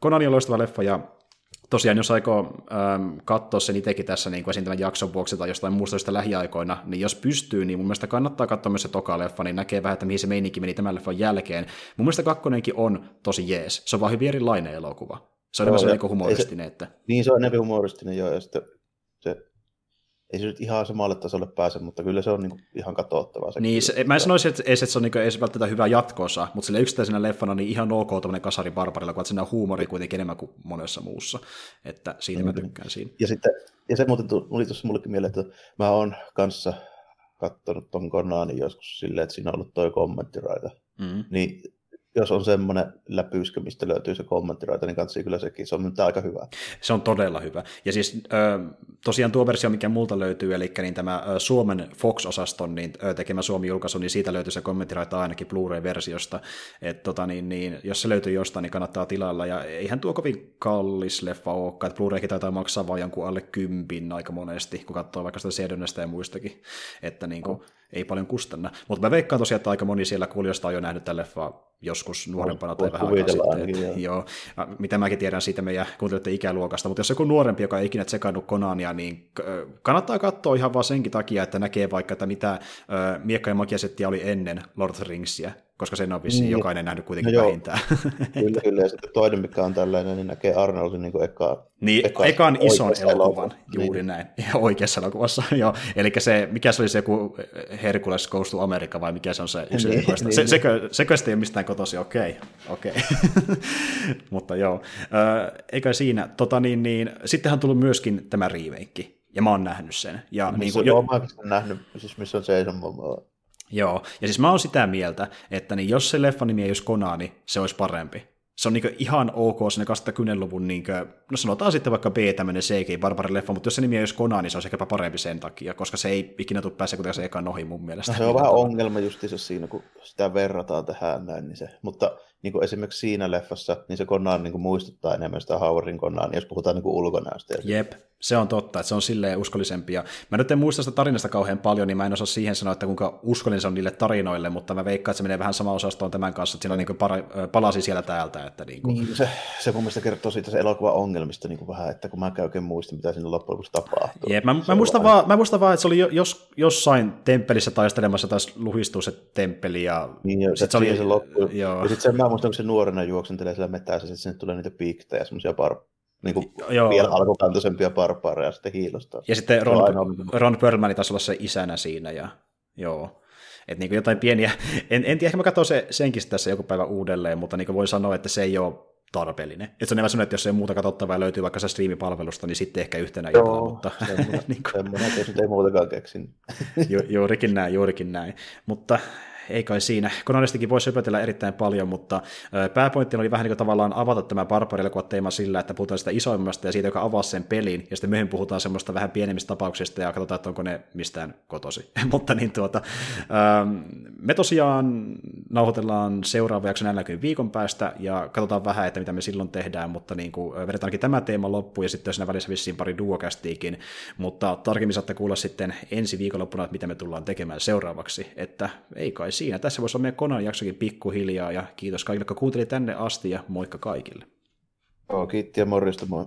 Konani on loistava leffa, ja tosiaan, jos aikoo ähm, katsoa sen itsekin tässä niin kuin tämän jakson vuoksi tai jostain muusta lähiaikoina, niin jos pystyy, niin mun mielestä kannattaa katsoa myös se toka leffa, niin näkee vähän, että mihin se meininki meni tämän leffan jälkeen. Mun mielestä kakkonenkin on tosi jees. Se on vaan hyvin erilainen elokuva. Se on enemmän se, humoristinen. Että... Niin, se on enemmän humoristinen, joo, ja sitten ei se nyt ihan samalle tasolle pääse, mutta kyllä se on niin ihan katsottavaa. Se niin, se, mä en sanoisi, että, että se on niin edes välttämättä hyvä jatkoosa, mutta sille yksittäisenä leffana niin ihan ok tämmöinen kasari barbarilla, kun siinä on huumori kuitenkin enemmän kuin monessa muussa. Että siitä mm-hmm. mä mm. tykkään siinä. Ja, sitten, ja se muuten tuli tuossa mullekin mieleen, että mä oon kanssa katsonut ton Konanin joskus silleen, että siinä on ollut toi kommenttiraita. Mm-hmm. Niin jos on semmoinen läpyskö, mistä löytyy se kommenttiraita, niin katsoi kyllä sekin. Se on nyt aika hyvä. Se on todella hyvä. Ja siis tosiaan tuo versio, mikä multa löytyy, eli niin tämä Suomen Fox-osaston niin tekemä Suomi-julkaisu, niin siitä löytyy se kommenttiraita ainakin Blu-ray-versiosta. Et, tota, niin, niin, jos se löytyy jostain, niin kannattaa tilalla. Ja eihän tuo kovin kallis leffa olekaan, että Blu-raykin taitaa maksaa vain jonkun alle kympin aika monesti, kun katsoo vaikka sitä Sedonesta ja muistakin. Että niin kuin, oh ei paljon kustanna. Mutta mä veikkaan tosiaan, että aika moni siellä kuulijoista on jo nähnyt tälle leffaa joskus nuorempana tai vähän aikaa sitten. Joo. Mitä mäkin tiedän siitä meidän kuuntelijoiden ikäluokasta, mutta jos joku nuorempi, joka ei ikinä tsekannut Konania, niin kannattaa katsoa ihan vaan senkin takia, että näkee vaikka, että mitä miekka- ja oli ennen Lord of the Ringsia, koska sen on vissiin niin. jokainen nähnyt kuitenkin no vähintään. kyllä, kyllä, ja sitten toinen, mikä on tällainen, niin näkee Arnoldin niin eka, niin, eka, ekan ison elokuvan, elokuvan. juuri niin. näin, oikeassa elokuvassa, joo. Eli se, mikä se oli se joku Hercules Goes to America, vai mikä se on se yksi niin, niin, se, sekö, sekö ei ole mistään kotosi, okei, okei. Mutta joo, eikä siinä, tota niin, niin, sittenhän on tullut myöskin tämä remake, ja mä oon nähnyt sen. Ja missä niin kuin, jo... nähnyt, siis missä on Jason Momoa. Joo, ja siis mä oon sitä mieltä, että niin jos se leffa nimi ei olisi Konani, se olisi parempi. Se on niin ihan ok sinne 2010-luvun, niin kuin, no sanotaan sitten vaikka B tämmöinen CG barbarileffa, mutta jos se nimi ei olisi Konani, se olisi ehkä parempi sen takia, koska se ei ikinä tule pääse kuitenkaan se ekan ohi mun mielestä. No, se on vähän ongelma justiinsa siinä, kun sitä verrataan tähän näin, niin se, mutta niin kuin esimerkiksi siinä leffassa, niin se Conan niin kuin muistuttaa enemmän sitä Howardin Conan, jos puhutaan niin kuin ulkonäöstä. Jep, se on totta, että se on silleen uskollisempi. Ja mä nyt en muista sitä tarinasta kauhean paljon, niin mä en osaa siihen sanoa, että kuinka uskollinen se on niille tarinoille, mutta mä veikkaan, että se menee vähän sama osastoon tämän kanssa, että siinä niin para, palasi siellä täältä. Että niin kuin... niin, se, se mun mielestä kertoo siitä se elokuvan ongelmista niin kuin vähän, että kun mä käyn oikein muista, mitä siinä loppujen lopuksi tapahtuu. Jep, mä, mä, muistan vaan, mä muistan vaan, että se oli jos, jossain temppelissä taistelemassa taas luhistuu se temppeli. Ja niin, ja sit se, oli, se loppu. Joo. Ja sitten sen mä muistan, kun se nuorena juoksentelee siellä metässä, että sinne tulee niitä piiktejä, semmoisia par, niin kuin Joo. vielä alkukantoisempia barbaareja sitten hiilosta. Ja sitten Ron, Ron Perlman taisi olla se isänä siinä, ja joo. Että niin jotain pieniä, en, en tiedä, ehkä mä katson se, senkin tässä joku päivä uudelleen, mutta niin voin sanoa, että se ei ole tarpeellinen. Että se on sellainen, että jos ei muuta katsottavaa löytyy vaikka se striimipalvelusta, niin sitten ehkä yhtenä Joo, mutta... semmoinen, niin kuin... semmoinen, ei muutakaan keksin. Ju, juurikin näin, juurikin näin. Mutta ei kai siinä. Konanistikin voisi söpötellä erittäin paljon, mutta pääpointti oli vähän niin kuin tavallaan avata tämä barbari teema sillä, että puhutaan sitä isoimmasta ja siitä, joka avaa sen pelin, ja sitten myöhemmin puhutaan semmoista vähän pienemmistä tapauksista ja katsotaan, että onko ne mistään kotosi. mutta niin tuota, me tosiaan nauhoitellaan seuraava jakso näin viikon päästä ja katsotaan vähän, että mitä me silloin tehdään, mutta niin kuin, vedetaankin tämä teema loppuun ja sitten siinä välissä vissiin pari duokästiikin, mutta tarkemmin saatte kuulla sitten ensi viikonloppuna, että mitä me tullaan tekemään seuraavaksi, että ei kai siinä. Tässä voisi olla meidän Konan jaksokin pikkuhiljaa, ja kiitos kaikille, jotka kuuntelivat tänne asti, ja moikka kaikille. Joo, kiitti ja morjesta, moi.